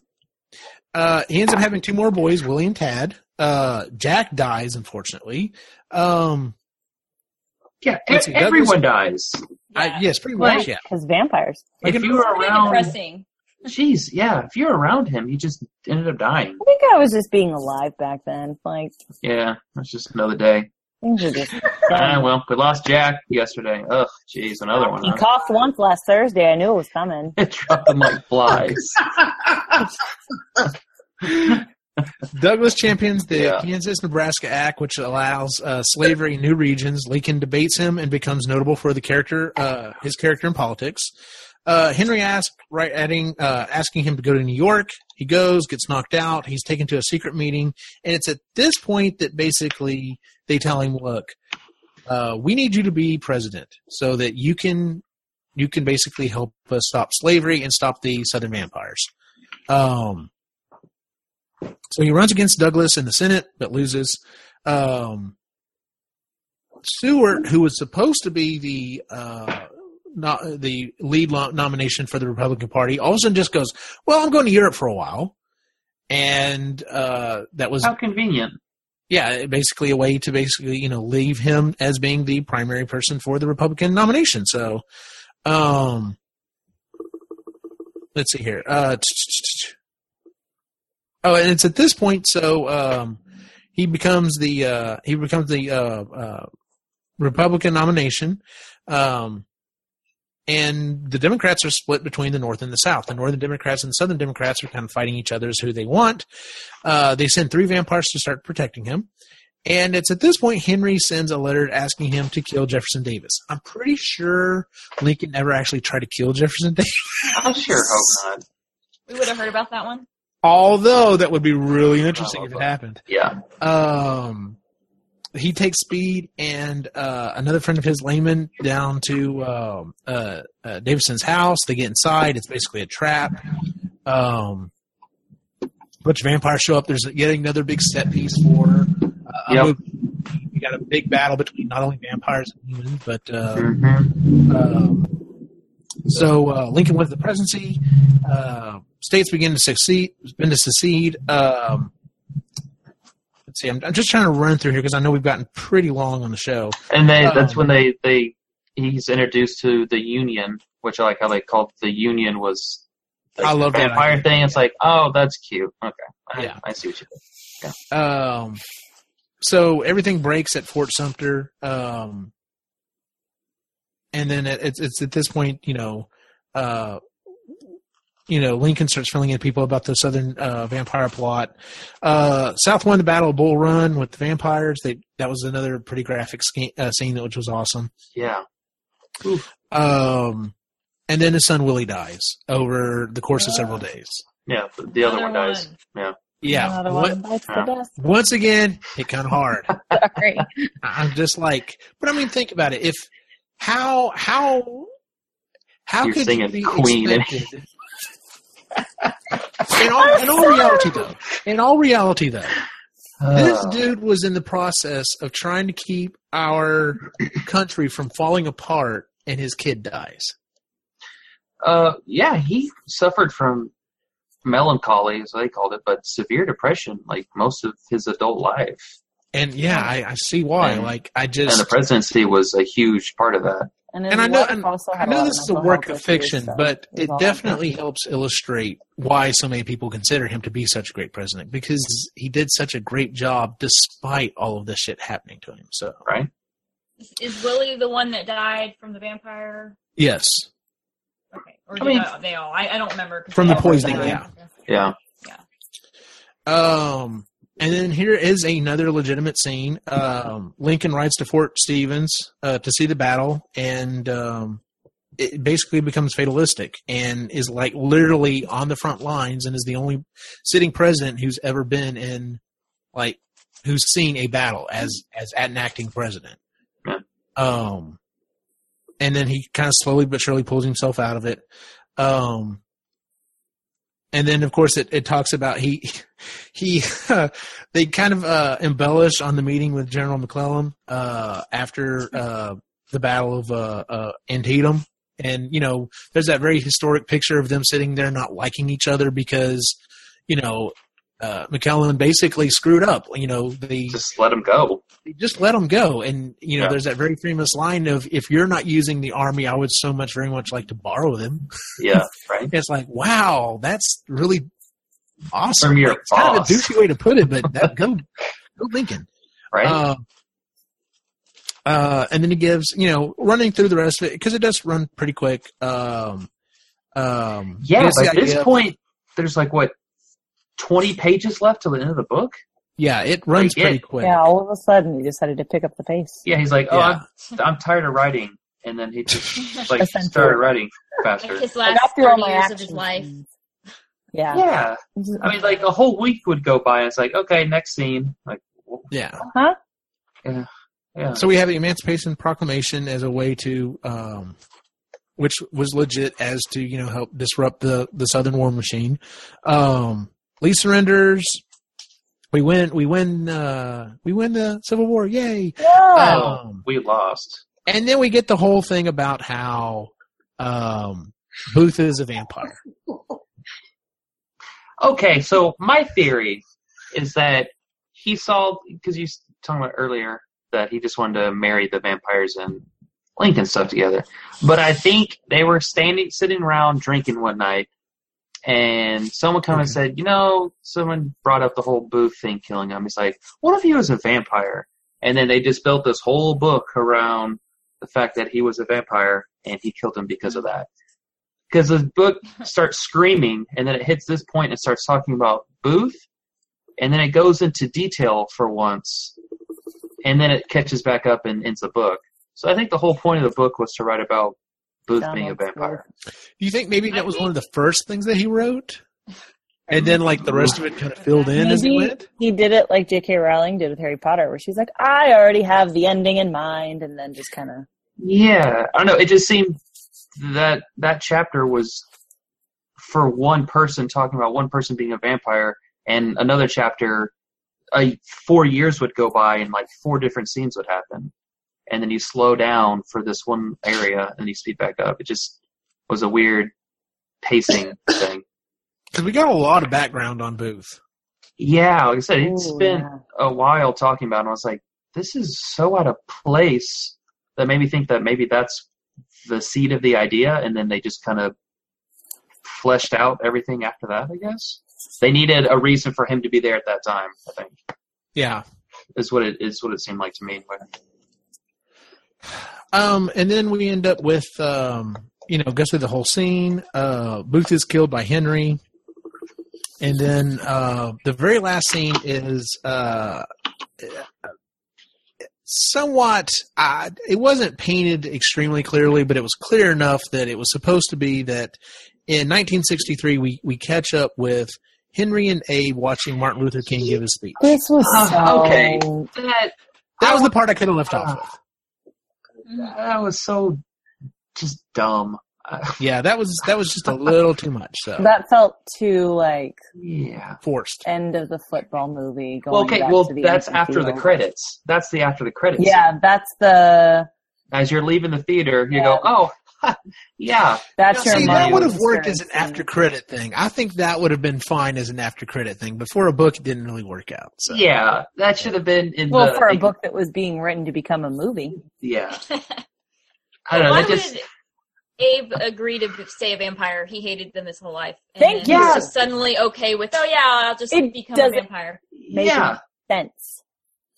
Uh, he ends up having two more boys, Willie and Tad. Uh, Jack dies, unfortunately. Um, Yeah, e- see, everyone dies. I, yes, pretty Like- much, yeah. Because vampires. Like if you were around, depressing. jeez, yeah, if you were around him, he just ended up dying. I think I was just being alive back then. Like, Yeah, that's just another day. just. Ah, well, we lost Jack yesterday. Ugh, jeez, another one. he Huh? coughed once last Thursday. I knew it was coming. It dropped them like flies. Douglas champions the Yeah. Kansas Nebraska Act, which allows uh, slavery in new regions. Lincoln debates him and becomes notable for the character, uh, his character in politics. Uh, Henry asks, right, adding, uh, asking him to go to New York. He goes, gets knocked out. He's taken to a secret meeting, and it's at this point that basically they tell him, "Look, uh, we need you to be president so that you can, you can basically help us stop slavery and stop the Southern vampires." Um, so he runs against Douglas in the Senate, but loses. Um, Seward, who was supposed to be the uh, not the lead lo- nomination for the Republican Party, all of a sudden just goes, "Well, I'm going to Europe for a while," and uh, that was How convenient. yeah, basically a way to basically you know leave him as being the primary person for the Republican nomination. So, um, let's see here. Uh, oh, and it's at this point. So um, he becomes the uh, he becomes the uh, uh, Republican nomination. Um, and the Democrats are split between the North and the South. The Northern Democrats and the Southern Democrats are kind of fighting each other as who they want. Uh, they send three vampires to start protecting him. And it's at this point Henry sends a letter asking him to kill Jefferson Davis. I'm pretty sure Lincoln never actually tried to kill Jefferson Davis. I sure hope not. We would have heard about that one. Although that would be really interesting if it happened. Yeah. Um, he takes Speed and uh, another friend of his, Layman, down to um, uh, uh, Davison's house. They get inside. It's basically a trap. Um, a bunch of vampires show up. There's yet another big set piece for. Uh, Yep. We got a big battle between not only vampires and humans, but uh, hmm um, so uh, Lincoln wins the presidency. Uh, states begin to succeed. Begin to secede. Um, let's see. I'm, I'm just trying to run through here because I know we've gotten pretty long on the show. And they that's Um, when they they he's introduced to the Union, which I like how they called the Union was. Like I love the that vampire thing. It's like, oh, that's cute. Okay, I, Yeah. I see what you did. Um, so everything breaks at Fort Sumter. Um, and then it, it's it's at this point, you know, uh, you know, Lincoln starts filling in people about the Southern uh, vampire plot. Uh, South won the Battle of Bull Run with the vampires. They that was another pretty graphic sca- uh, scene, which was awesome. Yeah. Um, and then his son Willie dies over the course of several days. Yeah. The, the other one dies. one. Yeah. Yeah. What- one Yeah. once again, hit kind of hard. Sorry. I'm just like, but I mean, think about it. If how how how You're could you be Queen. expected? in all in all reality, though, in all reality, though, this Uh, dude was in the process of trying to keep our country from falling apart, and his kid dies. Uh, yeah, he suffered from melancholy, as they called it, but severe depression, like most of his adult life. And yeah, I, I see why. And- like, I just And the presidency was a huge part of that. And, And I know- and also I know this is a work of fiction, so but it all definitely helps illustrate why so many people consider him to be such a great president because he did such a great job despite all of this shit happening to him. So, Right? Is, is Willie the one that died from the vampire? yes, Okay, or I mean- they all? I, I don't remember 'cause From they the all poisoning, yeah. Yeah. Um, and then here is another legitimate scene. Um, Lincoln rides to Fort Stevens uh, to see the battle, and um, it basically becomes fatalistic and is like literally on the front lines and is the only sitting president who's ever been in like who's seen a battle as as an acting president. Um, and then he kind of slowly but surely pulls himself out of it. Um, and then of course it, it talks about he he they kind of uh, embellish on the meeting with General McClellan uh, after uh, the Battle of uh, uh, Antietam, and you know there's that very historic picture of them sitting there not liking each other because you know uh, McClellan basically screwed up. You know they Just let him go. just let them go. And you know, Yeah. there's that very famous line of "If you're not using the army, I would so much, very much like to borrow them." Yeah, right? It's like, wow, that's really awesome. From your Like, it's kind of a boss. douchey way to put it, but that, go, go Lincoln. Right? Uh, uh, and then he gives, you know, running through the rest of it because it does run pretty quick. Um, um, yeah, gives the by this idea- point, there's like, what, 20 pages left till the end of the book? yeah, it runs Like, pretty it- quick. Yeah, all of a sudden he decided to pick up the pace. Yeah, he's like, oh, Yeah. I'm, I'm tired of writing. And then he just, like, started writing faster. His last got through all 30 my years action of his life. Yeah. Yeah. I mean, like, a whole week would go by, and it's like, okay, next scene. Like, well, Yeah. huh? yeah. So we have the Emancipation Proclamation as a way to, um, which was legit as to you know help disrupt the the Southern war machine. Um, Lee surrenders. We win. We win. Uh, we win the Civil War. Yay! Yeah. Um, we lost. and then we get the whole thing about how um, Booth is a vampire. Okay, so my theory is that he saw because you was talking about earlier that he just wanted to marry the vampires and Lincoln stuff together. But I think they were standing, sitting around drinking one night, and someone come and Mhm. said, "You know, someone brought up the whole Booth thing, killing him." He's like, "What if he was a vampire?" And then they just built this whole book around the fact that he was a vampire and he killed him because of that. Because the book starts screaming, and then it hits this point and starts talking about Booth, and then it goes into detail for once and then it catches back up and ends the book. So I think the whole point of the book was to write about Booth being a Donald vampire. Do you think maybe that was one of the first things that he wrote? And then like the rest of it kind of filled in as he went? he did it like J.K. Rowling did with Harry Potter, where she's like, "I already have the ending in mind," and then just kind of Yeah, I don't know. It just seemed that that chapter was for one person talking about one person being a vampire, and another chapter, uh, four years would go by and like four different scenes would happen, and then you slow down for this one area and you speed back up. It just was a weird pacing thing. Because we got a lot of background on Booth. Yeah, like I said, it's Ooh, been yeah. a while talking about it. And I was like, this is so out of place that made me think that maybe that's the seed of the idea, and then they just kind of fleshed out everything after that. I guess they needed a reason for him to be there at that time. I think Yeah. is what it is what it seemed like to me. Anyway. Um, and then we end up with, um, you know, go through the whole scene. Uh, Booth is killed by Henry. And then uh, the very last scene is uh, somewhat, uh, it wasn't painted extremely clearly, but it was clear enough that it was supposed to be that in 1963 we, we catch up with Henry and Abe watching Martin Luther King give his speech. this was Uh, so okay. That That was the part I could have left off with. That was so just dumb. Yeah, that was that was just a little too much. So that felt too like yeah. forced. end of the football movie. Going Well, okay. back Well, to the that's empty after the credits. That's the after the credits. Yeah, that's the As you're leaving the theater, you Yeah. go, oh, yeah. that's Yeah, your See, money that would have worked as an after credit thing. I think that would have been fine as an after credit thing. Before a book, it didn't really work out. So. Yeah, that should have been in Well, the. for a book that was being written to become a movie. Yeah. I don't know. Why That just. would Abe agree to stay a vampire? He hated them his whole life. And Thank you. He's just suddenly okay with, oh yeah, I'll just It become a vampire. Making Yeah. sense.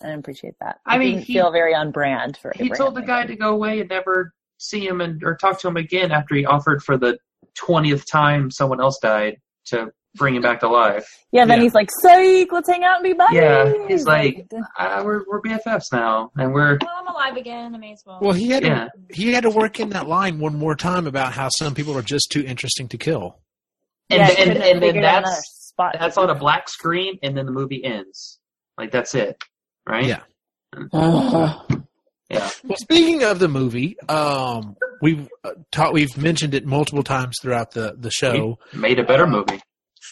I appreciate that. I It mean, didn't he- feel very on brand for He Abraham told the guy to go away and never see him and or talk to him again after he offered for the twentieth time someone else died to bring him back to life. Yeah, then Yeah. he's like, "Psych, let's hang out and be buddies." Yeah, he's like, uh, we're we're BFFs now, and we're Well, I'm alive again. I may as well. Well, he had Yeah. to, he had to work in that line one more time about how some people are just too interesting to kill. and yeah, he and, and then figured out another that's spot. that's on a black screen, and then the movie ends. Like that's it, right? Yeah. Ugh. Yeah. Well, speaking of the movie, um, we've uh, taught we've mentioned it multiple times throughout the the show. Made a better movie.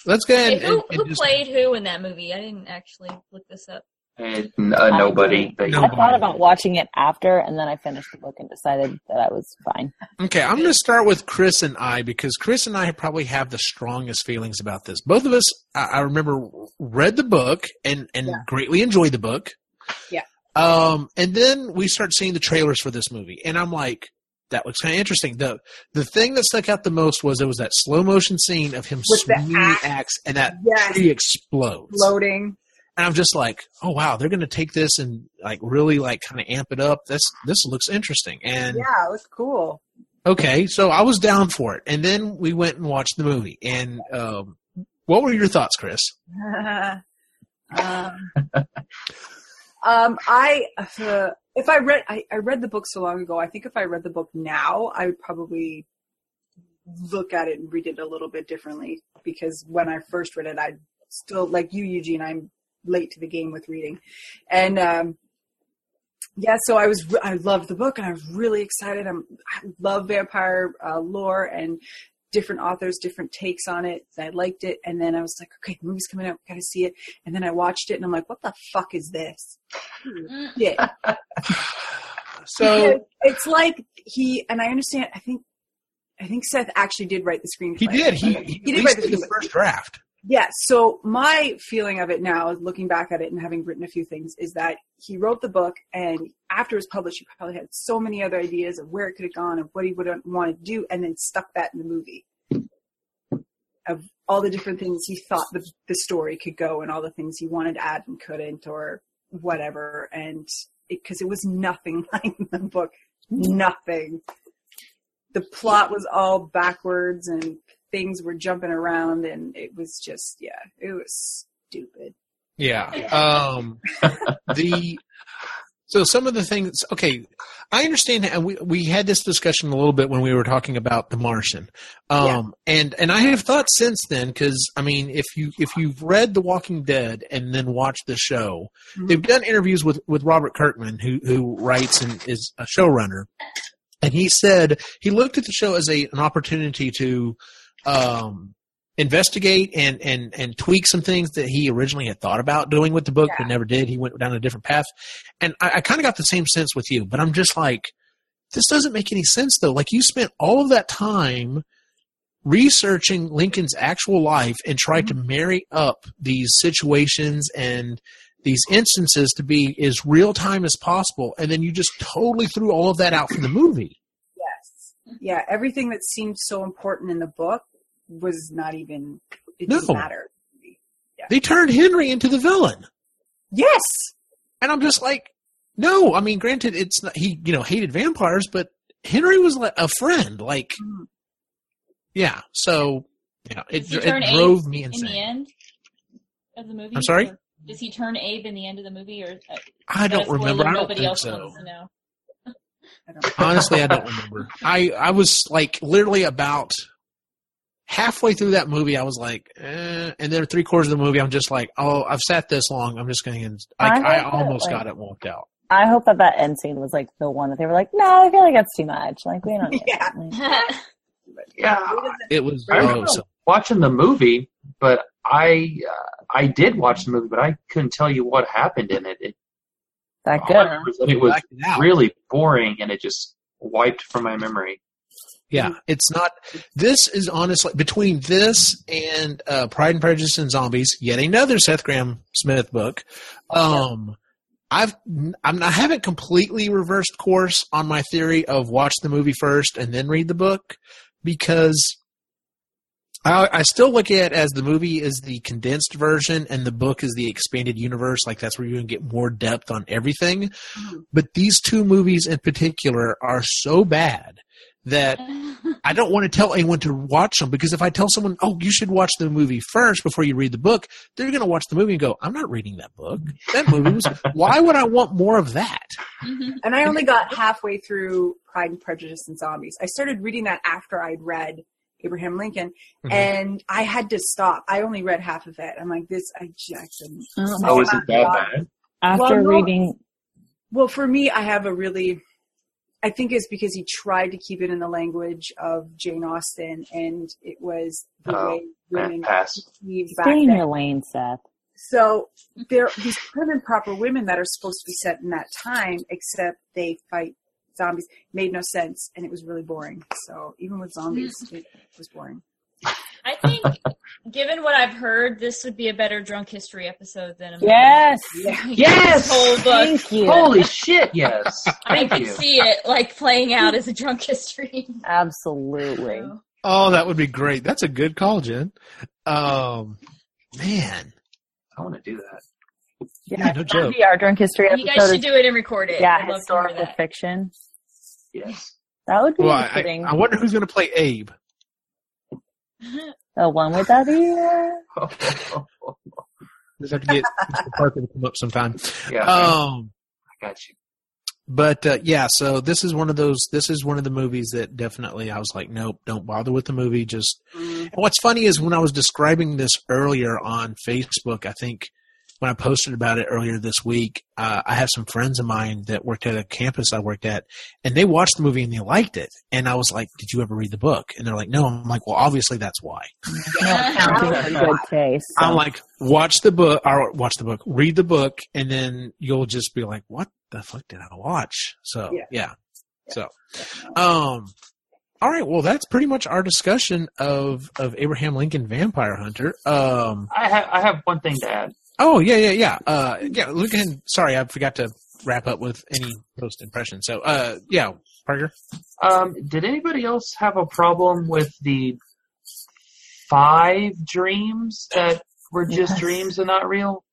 Let's go ahead Hey, who and who just- played who in that movie? I didn't actually look this up. And, uh, nobody. But No. I thought about watching it after, and then I finished the book and decided that I was fine. Okay, I'm going to start with Chris and I because Chris and I probably have the strongest feelings about this. Both of us, I, I remember, read the book and and Yeah. greatly enjoyed the book. Yeah. Um, and then we start seeing the trailers for this movie, and I'm like, that looks kind of interesting. the The thing that stuck out the most was there was that slow motion scene of him With swinging the axe. axe, and that Yes. tree explodes. Loading. And I'm just like, oh wow, they're going to take this and like really like kind of amp it up. This this looks interesting. And Yeah, it was cool. Okay, so I was down for it, and then we went and watched the movie. And um, what were your thoughts, Chris? um, um, I uh, if I read I, I read the book so long ago. I think if I read the book now, I would probably look at it and read it a little bit differently because when I first read it, I still like you, Eugene. I'm late to the game with reading, and um, yeah, so I was I loved the book and I was really excited. I'm, I love vampire uh, lore and different authors, different takes on it. I liked it, and then I was like, okay, the movie's coming out, gotta see it. And then I watched it, and I'm like, what the fuck is this? Hmm. Yeah, So it's like he and I understand. I think I think Seth actually did write the screenplay. he did. He, he, He did write the the first draft. Yeah. So my feeling of it now, looking back at it and having written a few things, is that he wrote the book, and after it was published, he probably had so many other ideas of where it could have gone and what he would wanted to do, and then stuck that in the movie. Of all the different things he thought the the story could go, and all the things he wanted to add and couldn't, or whatever, and because it, was nothing like the book, nothing. The plot was all backwards and things were jumping around and it was just yeah it was stupid Yeah. Um, the So some of the things, okay, I understand, and we we had this discussion a little bit when we were talking about The Martian, um, and and I have thought since then because I mean, if you if you've read The Walking Dead and then watched the show, Mhm. they've done interviews with with Robert Kirkman, who who writes and is a showrunner, and he said he looked at the show as a an opportunity to um, investigate and and and tweak some things that he originally had thought about doing with the book but never did. He went down a different path, and I, I kind of got the same sense with you. But I'm just like, this doesn't make any sense though. Like you spent all of that time researching Lincoln's actual life and tried to marry up these situations and these instances to be as real time as possible, and then you just totally threw all of that out from the movie. Yes. Yeah, everything that seemed so important in the book was not even it No. didn't matter. They turned Henry into the villain. Yes. And I'm just like, no. I mean, granted, it's not, he you know hated vampires, but Henry was like a friend. Like, Mhm. yeah. So yeah, it, it drove Abe me in the end of the movie? I'm sorry? Or does he turn Abe in the end of the movie, or uh, I is that a don't spoiler remember. I don't Nobody think else so. wants to know. I don't Honestly, I don't remember. I I was like literally about halfway through that movie. I was like, eh, and then three quarters of the movie, I'm just like, oh, I've sat this long. I'm just going to. I Like, I, hope that, almost like- got it walked out. I hope that that end scene was like the one that they were like, no, I feel like that's too much. Like we don't. Need Yeah. it. Like, Yeah, It was I remember so watching the movie, but I uh, I did watch the movie, but I couldn't tell you what happened in it. it that good. remember it was it out. really boring, and it just wiped from my memory. Yeah, it's not. This is honestly between this and uh, Pride and Prejudice and Zombies, yet another Seth Graham Smith book. Um, I've I'm, I haven't completely reversed course on my theory of watch the movie first and then read the book because I, I still look at it as the movie is the condensed version and the book is the expanded universe. Like that's where you're going to get more depth on everything. But these two movies in particular are so bad that I don't want to tell anyone to watch them because if I tell someone, "Oh, you should watch the movie first before you read the book," they're going to watch the movie and go, "I'm not reading that book. That movie was. why would I want more of that?" And I only got halfway through Pride and Prejudice and Zombies. I started reading that after I'd read Abraham Lincoln, Mhm. and I had to stop. I only read half of it. I'm like, this, I, I couldn't. Um, Oh, is it that bad? after Well, reading, Well, for me, I have a really, I think it's because he tried to keep it in the language of Jane Austen, and it was the Oh, way women pass. perceived back stay in then. your lane, Seth. So there, these prim and proper women that are supposed to be set in that time, except they fight zombies, made no sense, and it was really boring. So even with zombies, mm. it was boring. I think, given what I've heard, this would be a better drunk history episode than a Yes. Yes! This whole book. Thank you. Holy shit! Yes. I can you. see it like playing out as a drunk history. Absolutely. So, Oh, that would be great. That's a good call, Jen. Um, man, I want to do that. Yeah, no that'd joke. be our drunk history you episode. guys should is- do it and record it. yeah, I'd love to hear historical that. fiction. Yes. That would be well, I, fitting. I wonder who's going to play Abe. The one with that ear. Just have to get Parker to come up sometime. yeah, Um, I got you. but uh, yeah, so this is one of those. This is one of the movies that definitely I was like, nope, don't bother with the movie. Just and what's funny is when I was describing this earlier on Facebook, I think when I posted about it earlier this week, uh, I have some friends of mine that worked at a campus I worked at, and they watched the movie and they liked it. And I was like, "Did you ever read the book?" And they're like, "No." I'm like, "Well, obviously that's why." Counting good case. so. I'm like, watch the book, or watch the book, read the book, and then you'll just be like, what the fuck did I watch? So, Yeah. yeah. So, um, all right. Well, that's pretty much our discussion of, of Abraham Lincoln Vampire Hunter. Um, I have I have one thing to add. Oh, yeah, yeah, yeah. Uh, yeah, look ahead. Sorry, I forgot to wrap up with any post impression. So, uh, yeah, Parker. Um, did anybody else have a problem with the five dreams that were just Yes. dreams and not real?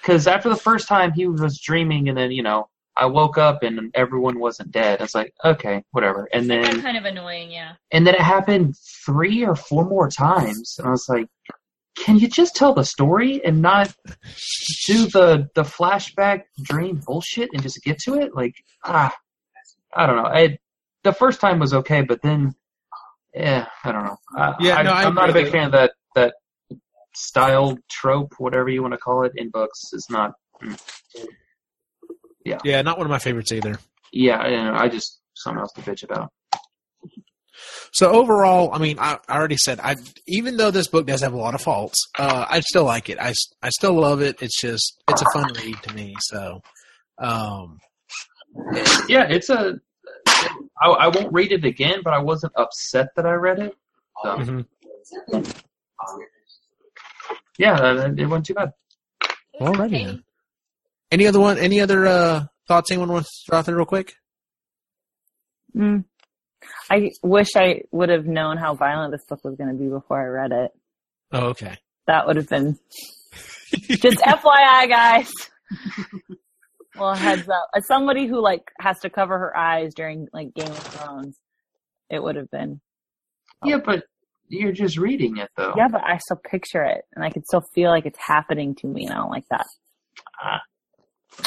Because after the first time he was dreaming, and then you know I woke up and everyone wasn't dead. It's like okay, whatever. And That's then kind of annoying, yeah. and then it happened three or four more times, and I was like, can you just tell the story and not do the the flashback dream bullshit and just get to it? Like, ah, I don't know. I the first time was okay, but then, yeah, I don't know. I, Yeah, I, no, I I'm not a big fan of that that style trope, whatever you want to call it, in books. Is not. mm. Yeah, not one of my favorites either. Yeah, I, I just something else to bitch about. So overall, I mean, I, I already said, I even though this book does have a lot of faults, uh, I still like it. I, I still love it. It's just it's a fun read to me. So, um, Yeah, it's a. I, I won't read it again, but I wasn't upset that I read it. So mhm. yeah, uh, it wasn't too bad. alrighty then. Any other one? Any other uh, thoughts? Anyone wants to throw out there real quick? Mm. I wish I would have known how violent this book was going to be before I read it. Oh, okay. That would have been just FYI, guys. well, heads up. As somebody who like has to cover her eyes during like Game of Thrones, it would have been. Yeah, but you're just reading it though. Yeah, but I still picture it, and I can still feel like it's happening to me, and I don't like that. Fair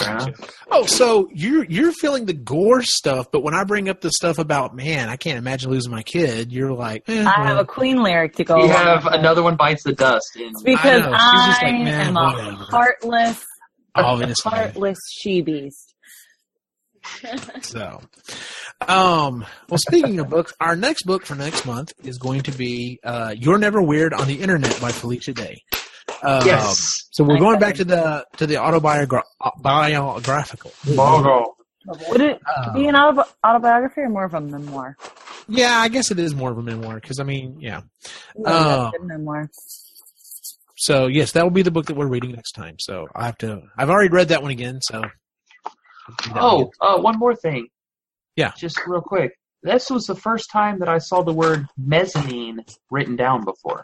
enough. Oh, so you're you're feeling the gore stuff, but when I bring up the stuff about man, I can't imagine losing my kid. You're like, eh, I have a Queen lyric to go. You have with another one bites the dust. In, because I know. I, She's just like, "Man, am a heartless, obviously. heartless she beast. So, um, well, speaking of books, our next book for next month is going to be uh, "You're Never Weird on the Internet" by Felicia Day. Um, Yes. So we're going back to the to the autobiogra- uh, biographical. Would it Uh, be an autobiography or more of a memoir? yeah, I guess it is more of a memoir because I mean, yeah. Yeah, that's a memoir. So yes, that will be the book that we're reading next time. So I have to. I've already read that one again. So. Oh, uh, one more thing. Yeah. Just real quick. This was the first time that I saw the word mezzanine written down before.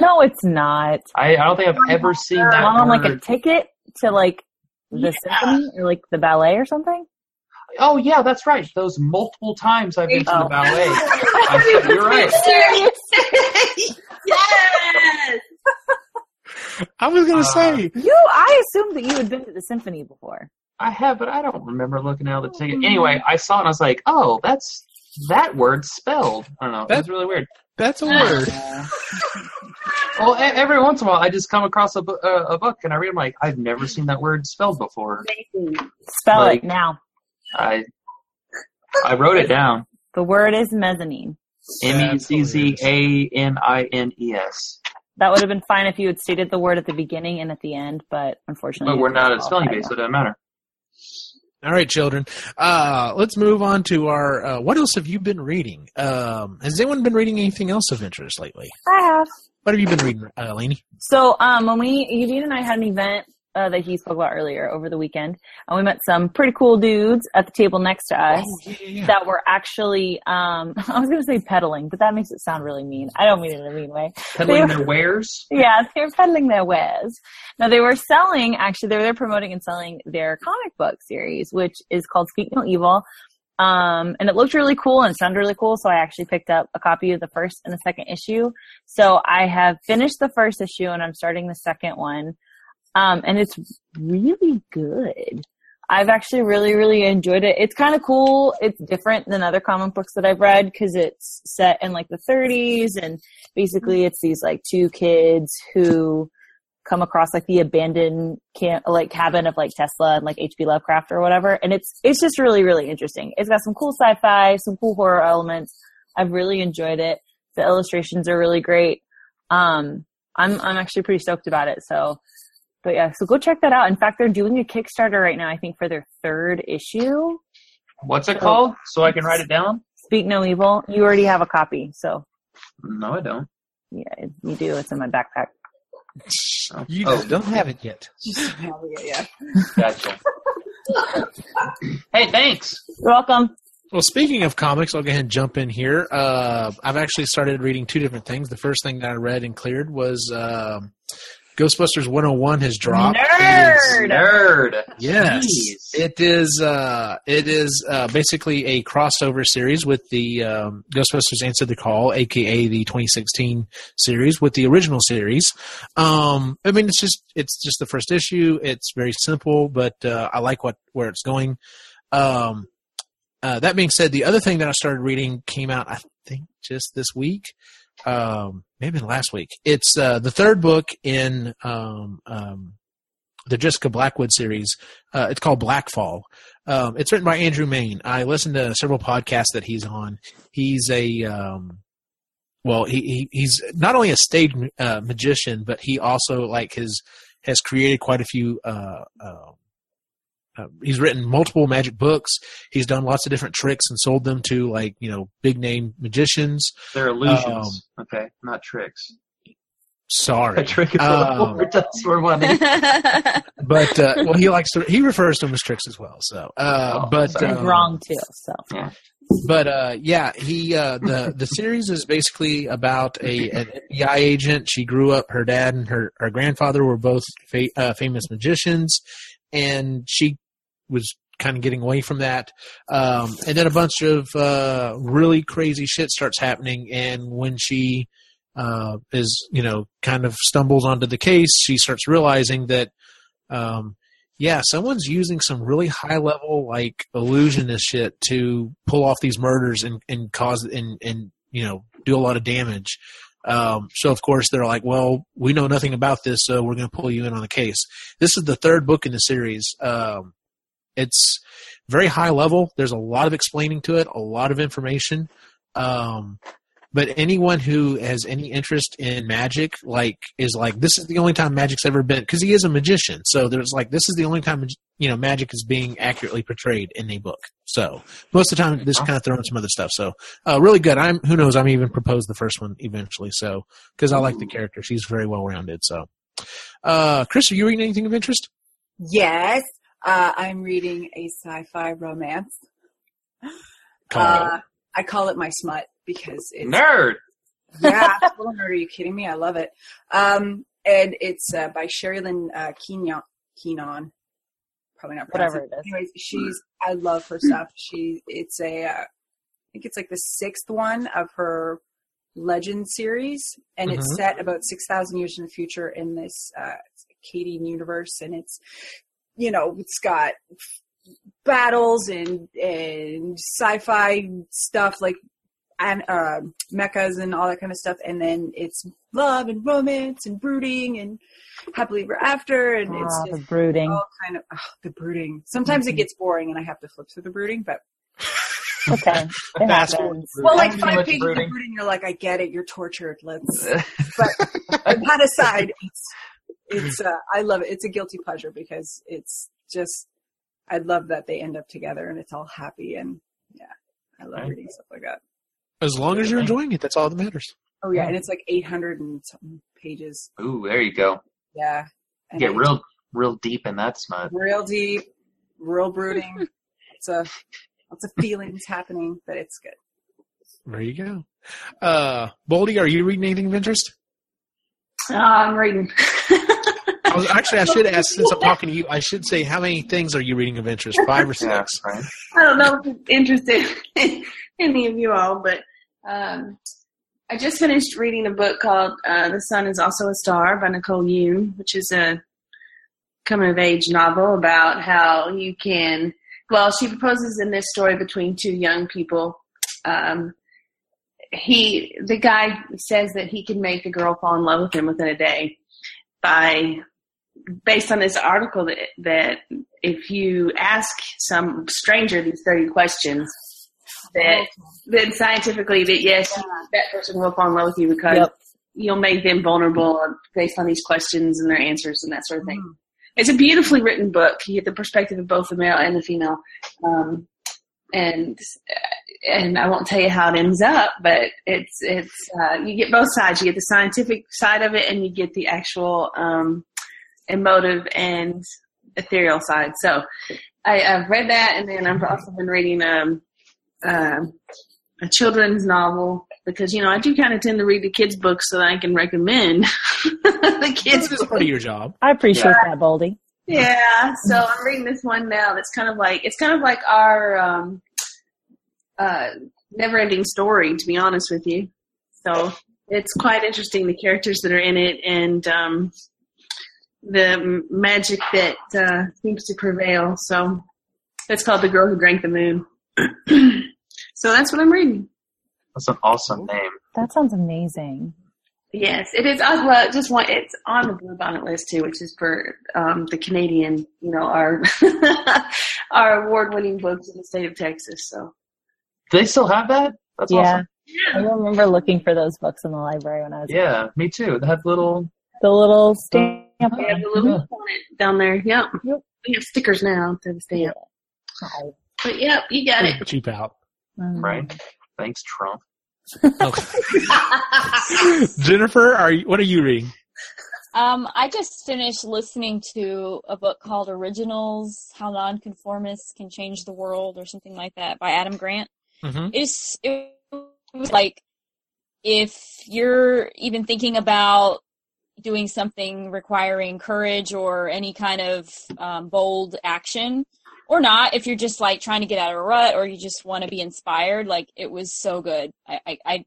No, it's not. I, I don't think I've ever seen that on like a ticket to like the symphony or like the ballet or something. oh yeah, that's right. Those multiple times I've been to Oh. the ballet. I said, you're right. yes. I was gonna Uh, say. You, I assumed that you had been to the symphony before. I have, but I don't remember looking at the ticket. Anyway, I saw it and I was like, oh, that's that word spelled. I don't know. That's really weird. That's a word. Well, e- every once in a while, I just come across a, bu- uh, a book and I read. I'm like, I've never seen that word spelled before. Spell Like- it now. I I wrote it down. The word is mezzanine. M e z z a n i n e s. That would have been fine if you had stated the word at the beginning and at the end, but unfortunately, But we're not at spelling qualify bee, so it doesn't matter. All right, children. Uh, let's move on to our. Uh, what else have you been reading? Um, has anyone been reading anything else of interest lately? I have. What have you been reading, uh, Lainey? So, um, when we, Eugene and I had an event uh, that he spoke about earlier over the weekend, and we met some pretty cool dudes at the table next to us yeah, yeah, that were actually, um, I was going to say peddling, but that makes it sound really mean. I don't mean it in a mean way. Peddling They- their wares. Yeah, they were peddling their wares. Now they were selling, actually, they were promoting and selling their comic book series, which is called Speak No Evil. Um, and it looked really cool and sounded really cool, so I actually picked up a copy of the first and the second issue. So I have finished the first issue and I'm starting the second one. Um, and it's really good. I've actually really, really enjoyed it. It's kind of cool. It's different than other comic books that I've read because it's set in like the 30s and basically it's these like two kids who come across like the abandoned camp, like cabin of like Tesla and like H.P. Lovecraft or whatever. And it's, it's just really, really interesting. It's got some cool sci-fi, some cool horror elements. I've really enjoyed it. The illustrations are really great. Um, I'm, I'm actually pretty stoked about it. So, but yeah, so go check that out. In fact, they're doing a Kickstarter right now, I think for their third issue. What's it called? So I can write it down. Speak No Evil. You already have a copy. So No, I don't. yeah, you do. It's in my backpack. Oh, You oh, just don't have it yet. yeah. gotcha. hey, thanks. You're welcome. Well, speaking of comics, I'll go ahead and jump in here. Uh, I've actually started reading two different things. The first thing that I read and cleared was um, Ghostbusters 101 has dropped. Nerd! is- Nerd. Yes, Jeez. it is. Uh, it is uh, basically a crossover series with the um, Ghostbusters Answer the Call, aka the 2016 series, with the original series. Um, I mean, it's just it's just the first issue. It's very simple, but uh, I like what where it's going. Um, uh, that being said, the other thing that I started reading came out, I think, just this week. Um, maybe last week. It's uh, the third book in um, um, the Jessica Blackwood series. Uh, it's called Blackfall. Um, it's written by Andrew Mayne. I listened to several podcasts that he's on. He's a um, well, he, he he's not only a stage uh, magician, but he also like has has created quite a few. Uh, uh, uh, he's written multiple magic books. He's done lots of different tricks and sold them to like you know big name magicians. They're illusions. okay, not tricks. A Sorry, trick is a Um, little for money. but uh, well, he likes to he refers to them as tricks as well. So, uh, Oh, but um, wrong too. So but uh, yeah, he uh, the the series is basically about a an FBI agent. She grew up. Her dad and her her grandfather were both fa- uh, famous magicians, and she was kind of getting away from that. Um, and then a bunch of uh, really crazy shit starts happening. And when she uh, is, you know, kind of stumbles onto the case, she starts realizing that, um, yeah, someone's using some really high level, like illusionist shit to pull off these murders and, and cause and, and, you know, do a lot of damage. Um, so of course they're like, well, we know nothing about this, so we're going to pull you in on the case. This is the third book in the series. Um, it's very high level. There's a lot of explaining to it, a lot of information. Um, but anyone who has any interest in magic, like, is like, this is the only time magic's ever been, because he is a magician. So there's like, this is the only time, you know, magic is being accurately portrayed in a book. So most of the time, this kind of throwing some other stuff. So, uh, really good. I'm, who knows, I'm even propose the first one eventually. So, because I like the character. She's very well rounded. So, uh, Chris, are you reading anything of interest? Yes, uh, I'm reading a sci-fi romance. Called- Uh, I call it my smut because it's Nerd. yeah, little nerd. Are you kidding me? I love it. Um, and it's uh, by Sherrilyn uh, Keenan. Keenan. Probably not pronouncing Whatever it is. Anyways, she's. I love her stuff. She. It's a. Uh, I think it's like the sixth one of her Legend series, and it's Mhm. set about six thousand years in the future in this uh, Cadian universe, and it's. You know, it's got battles and and sci-fi stuff like and uh, mechas and all that kind of stuff, and then it's love and romance and brooding and happily ever after, and it's Ah, the just brooding. all kind of oh, the brooding. Sometimes Mm-hmm. it gets boring, and I have to flip through the brooding. But Okay. It Fast happens. well, like five pages brooding. of brooding, you're like, I get it, you're tortured. Let's. But that aside, it's it's uh, I love it. It's a guilty pleasure because it's just I love that they end up together and it's all happy and yeah, I love Right. reading stuff like that. As long as you're enjoying it, that's all that matters. Oh yeah, and it's like 800 and something pages. Ooh, there you go. Yeah, and Get I- real, real deep in that smut. real deep, real brooding. it's a lots of feelings happening, but it's good. There you go. Uh, Boldy, are you reading anything of interest? Oh, I'm reading. I was, actually, I should ask since I'm talking to you. I should say how many things are you reading of interest? Five or Yeah, six? right. I don't know if it's interested in any of you all, but um, I just finished reading a book called uh, "The Sun Is Also a Star" by Nicola Yoon, which is a coming of age novel about how you can. Well, she proposes in this story between two young people. Um, he, the guy, says that he can make a girl fall in love with him within a day by based on this article that that if you ask some stranger these 30 questions that then scientifically that yes that person will fall in love with you because Yep. you'll make them vulnerable based on these questions and their answers and that sort of thing it's a beautifully written book you get the perspective of both the male and the female um, and and I won't tell you how it ends up, but it's it's uh, you get both sides. You get the scientific side of it, and you get the actual um, emotive and ethereal side. So I, I've read that, and then I've also been reading um, um, a children's novel because you know I do kind of tend to read the kids' books so that I can recommend the kids. This is part of your job. I appreciate that, Boldy. Yeah, so I'm reading this one now. That's kind of like it's kind of like our um, uh, never-ending story, to be honest with you. So it's quite interesting the characters that are in it and um, the magic that uh, seems to prevail. So it's called "The Girl Who Drank the Moon." so that's what I'm reading. That's an awesome name. That sounds amazing. Yes, it is. Uh, well, just one. It's on the Blue Bonnet list too, which is for um, the Canadian. You know, our our award-winning books in the state of Texas. So Do they still have that? That's yeah. awesome. I remember looking for those books in the library when I was Yeah, me too. They have little. the little stamp. We have a little bonnet down there. Yep. Yep. We have stickers now to the stamp. Oh, But yep, you got it. Cheap out. um, Right. Thanks, Trump. Okay. Jennifer, are you, what are you reading? Um, I just finished listening to a book called Originals: How Nonconformists Can Change the World, or something like that, by Adam Grant. Mm-hmm. It's it was like if you're even thinking about doing something requiring courage or any kind of um, bold action, or not, if you're just like trying to get out of a rut or you just want to be inspired, like it was so good. I, I, I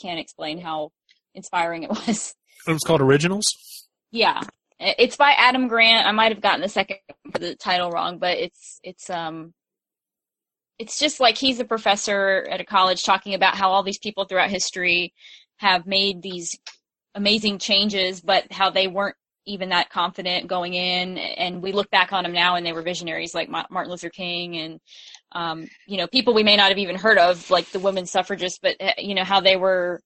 can't explain how inspiring it was. It was called Originals. Yeah, it's by Adam Grant. I might have gotten the second the title wrong, but it's it's um it's just like he's a professor at a college talking about how all these people throughout history have made these amazing changes, but how they weren't even that confident going in. And we look back on them now, and they were visionaries like Martin Luther King and um, you know people we may not have even heard of, like the women suffragists, but uh, you know how they were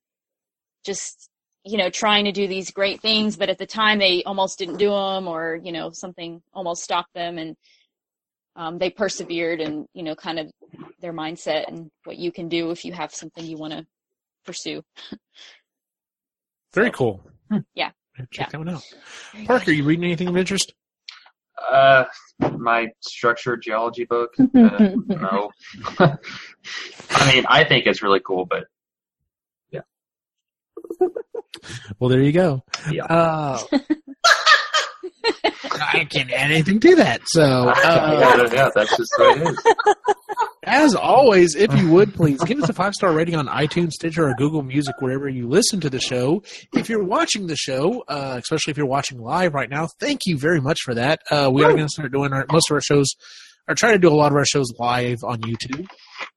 just you know trying to do these great things but at the time they almost didn't do them or you know something almost stopped them and um, they persevered and you know kind of their mindset and what you can do if you have something you want to pursue Very cool. Hmm. Yeah. Check Yeah. that one out. Parker, are you reading anything of interest? Uh, my structured geology book. Uh, no. I mean, I think it's really cool, but yeah. Well, there you go. Yeah. Uh, I can't add anything to that. So, uh, yeah, yeah, that's just the way it is. as always, if you would please give us a five star rating on iTunes, Stitcher, or Google Music, wherever you listen to the show. If you're watching the show, uh, especially if you're watching live right now, thank you very much for that. Uh, we are going to start doing our, most of our shows, or try to do a lot of our shows live on YouTube.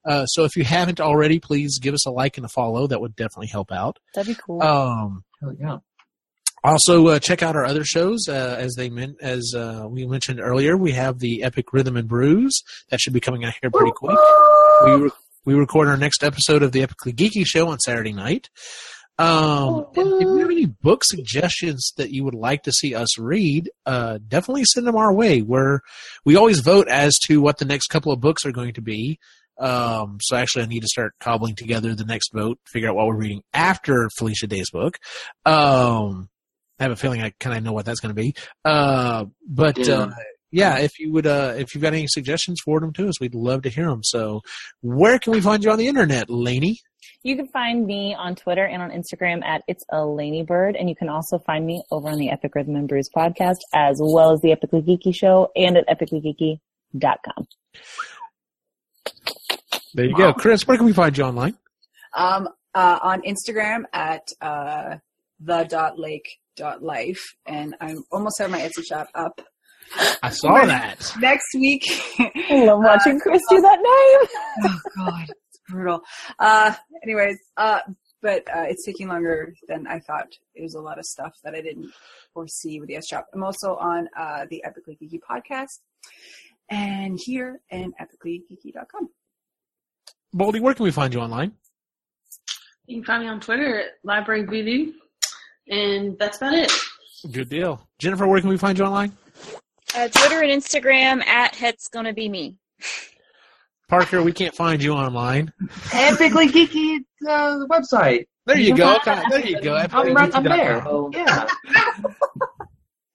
Uh, so if you haven't already, please give us a like and a follow. That would definitely help out. That'd be cool. Um, Hell yeah. Also, uh, check out our other shows. Uh, as they meant, as uh, we mentioned earlier, we have the Epic Rhythm and Brews that should be coming out here pretty quick. We re- we record our next episode of the Epically Geeky Show on Saturday night. Um, and if you have any book suggestions that you would like to see us read, uh, definitely send them our way. Where we always vote as to what the next couple of books are going to be. Um, so actually, I need to start cobbling together the next vote, figure out what we're reading after Felicia Day's book. Um, I have a feeling I kind of know what that's going to be. Uh, but Yeah. uh, yeah, if you would, uh, if you've got any suggestions, forward them to us. We'd love to hear them. So, where can we find you on the internet, Laney? You can find me on Twitter and on Instagram at It's a Laney Bird, and you can also find me over on the Epic Rhythm and Brews podcast, as well as the Epically Geeky Show and at epicallygeeky.com. There you go, Chris. Where can we find you online? Um, uh, on Instagram at uh, the dot lake dot life, and I'm almost have my Etsy shop up. I saw that. Next week. I love watching Chris do that name. oh God, it's brutal. Uh, anyways, uh, but uh, it's taking longer than I thought. There's a lot of stuff that I didn't foresee with the S shop. I'm also on uh, the Epically Geeky podcast, and here and epicallygeeky.com. Boldy, where can we find you online? You can find me on Twitter at Library Voodoo, and that's about it. Good deal. Jennifer, where can we find you online? uh, twitter and instagram at het's gonna be me Parker, we can't find you online. Epically Geeky uh, website. There you go. There you go. I'm, right, I'm there. Yeah.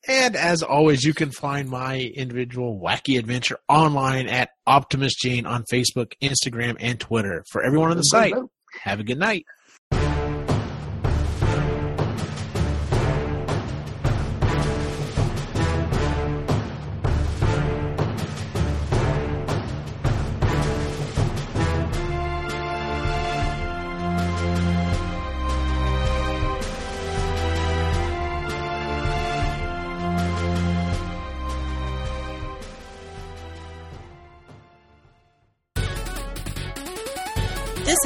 And as always, you can find my individual wacky adventure online at Optimus Jane on Facebook, Instagram, and Twitter. For everyone on the site, have a good night.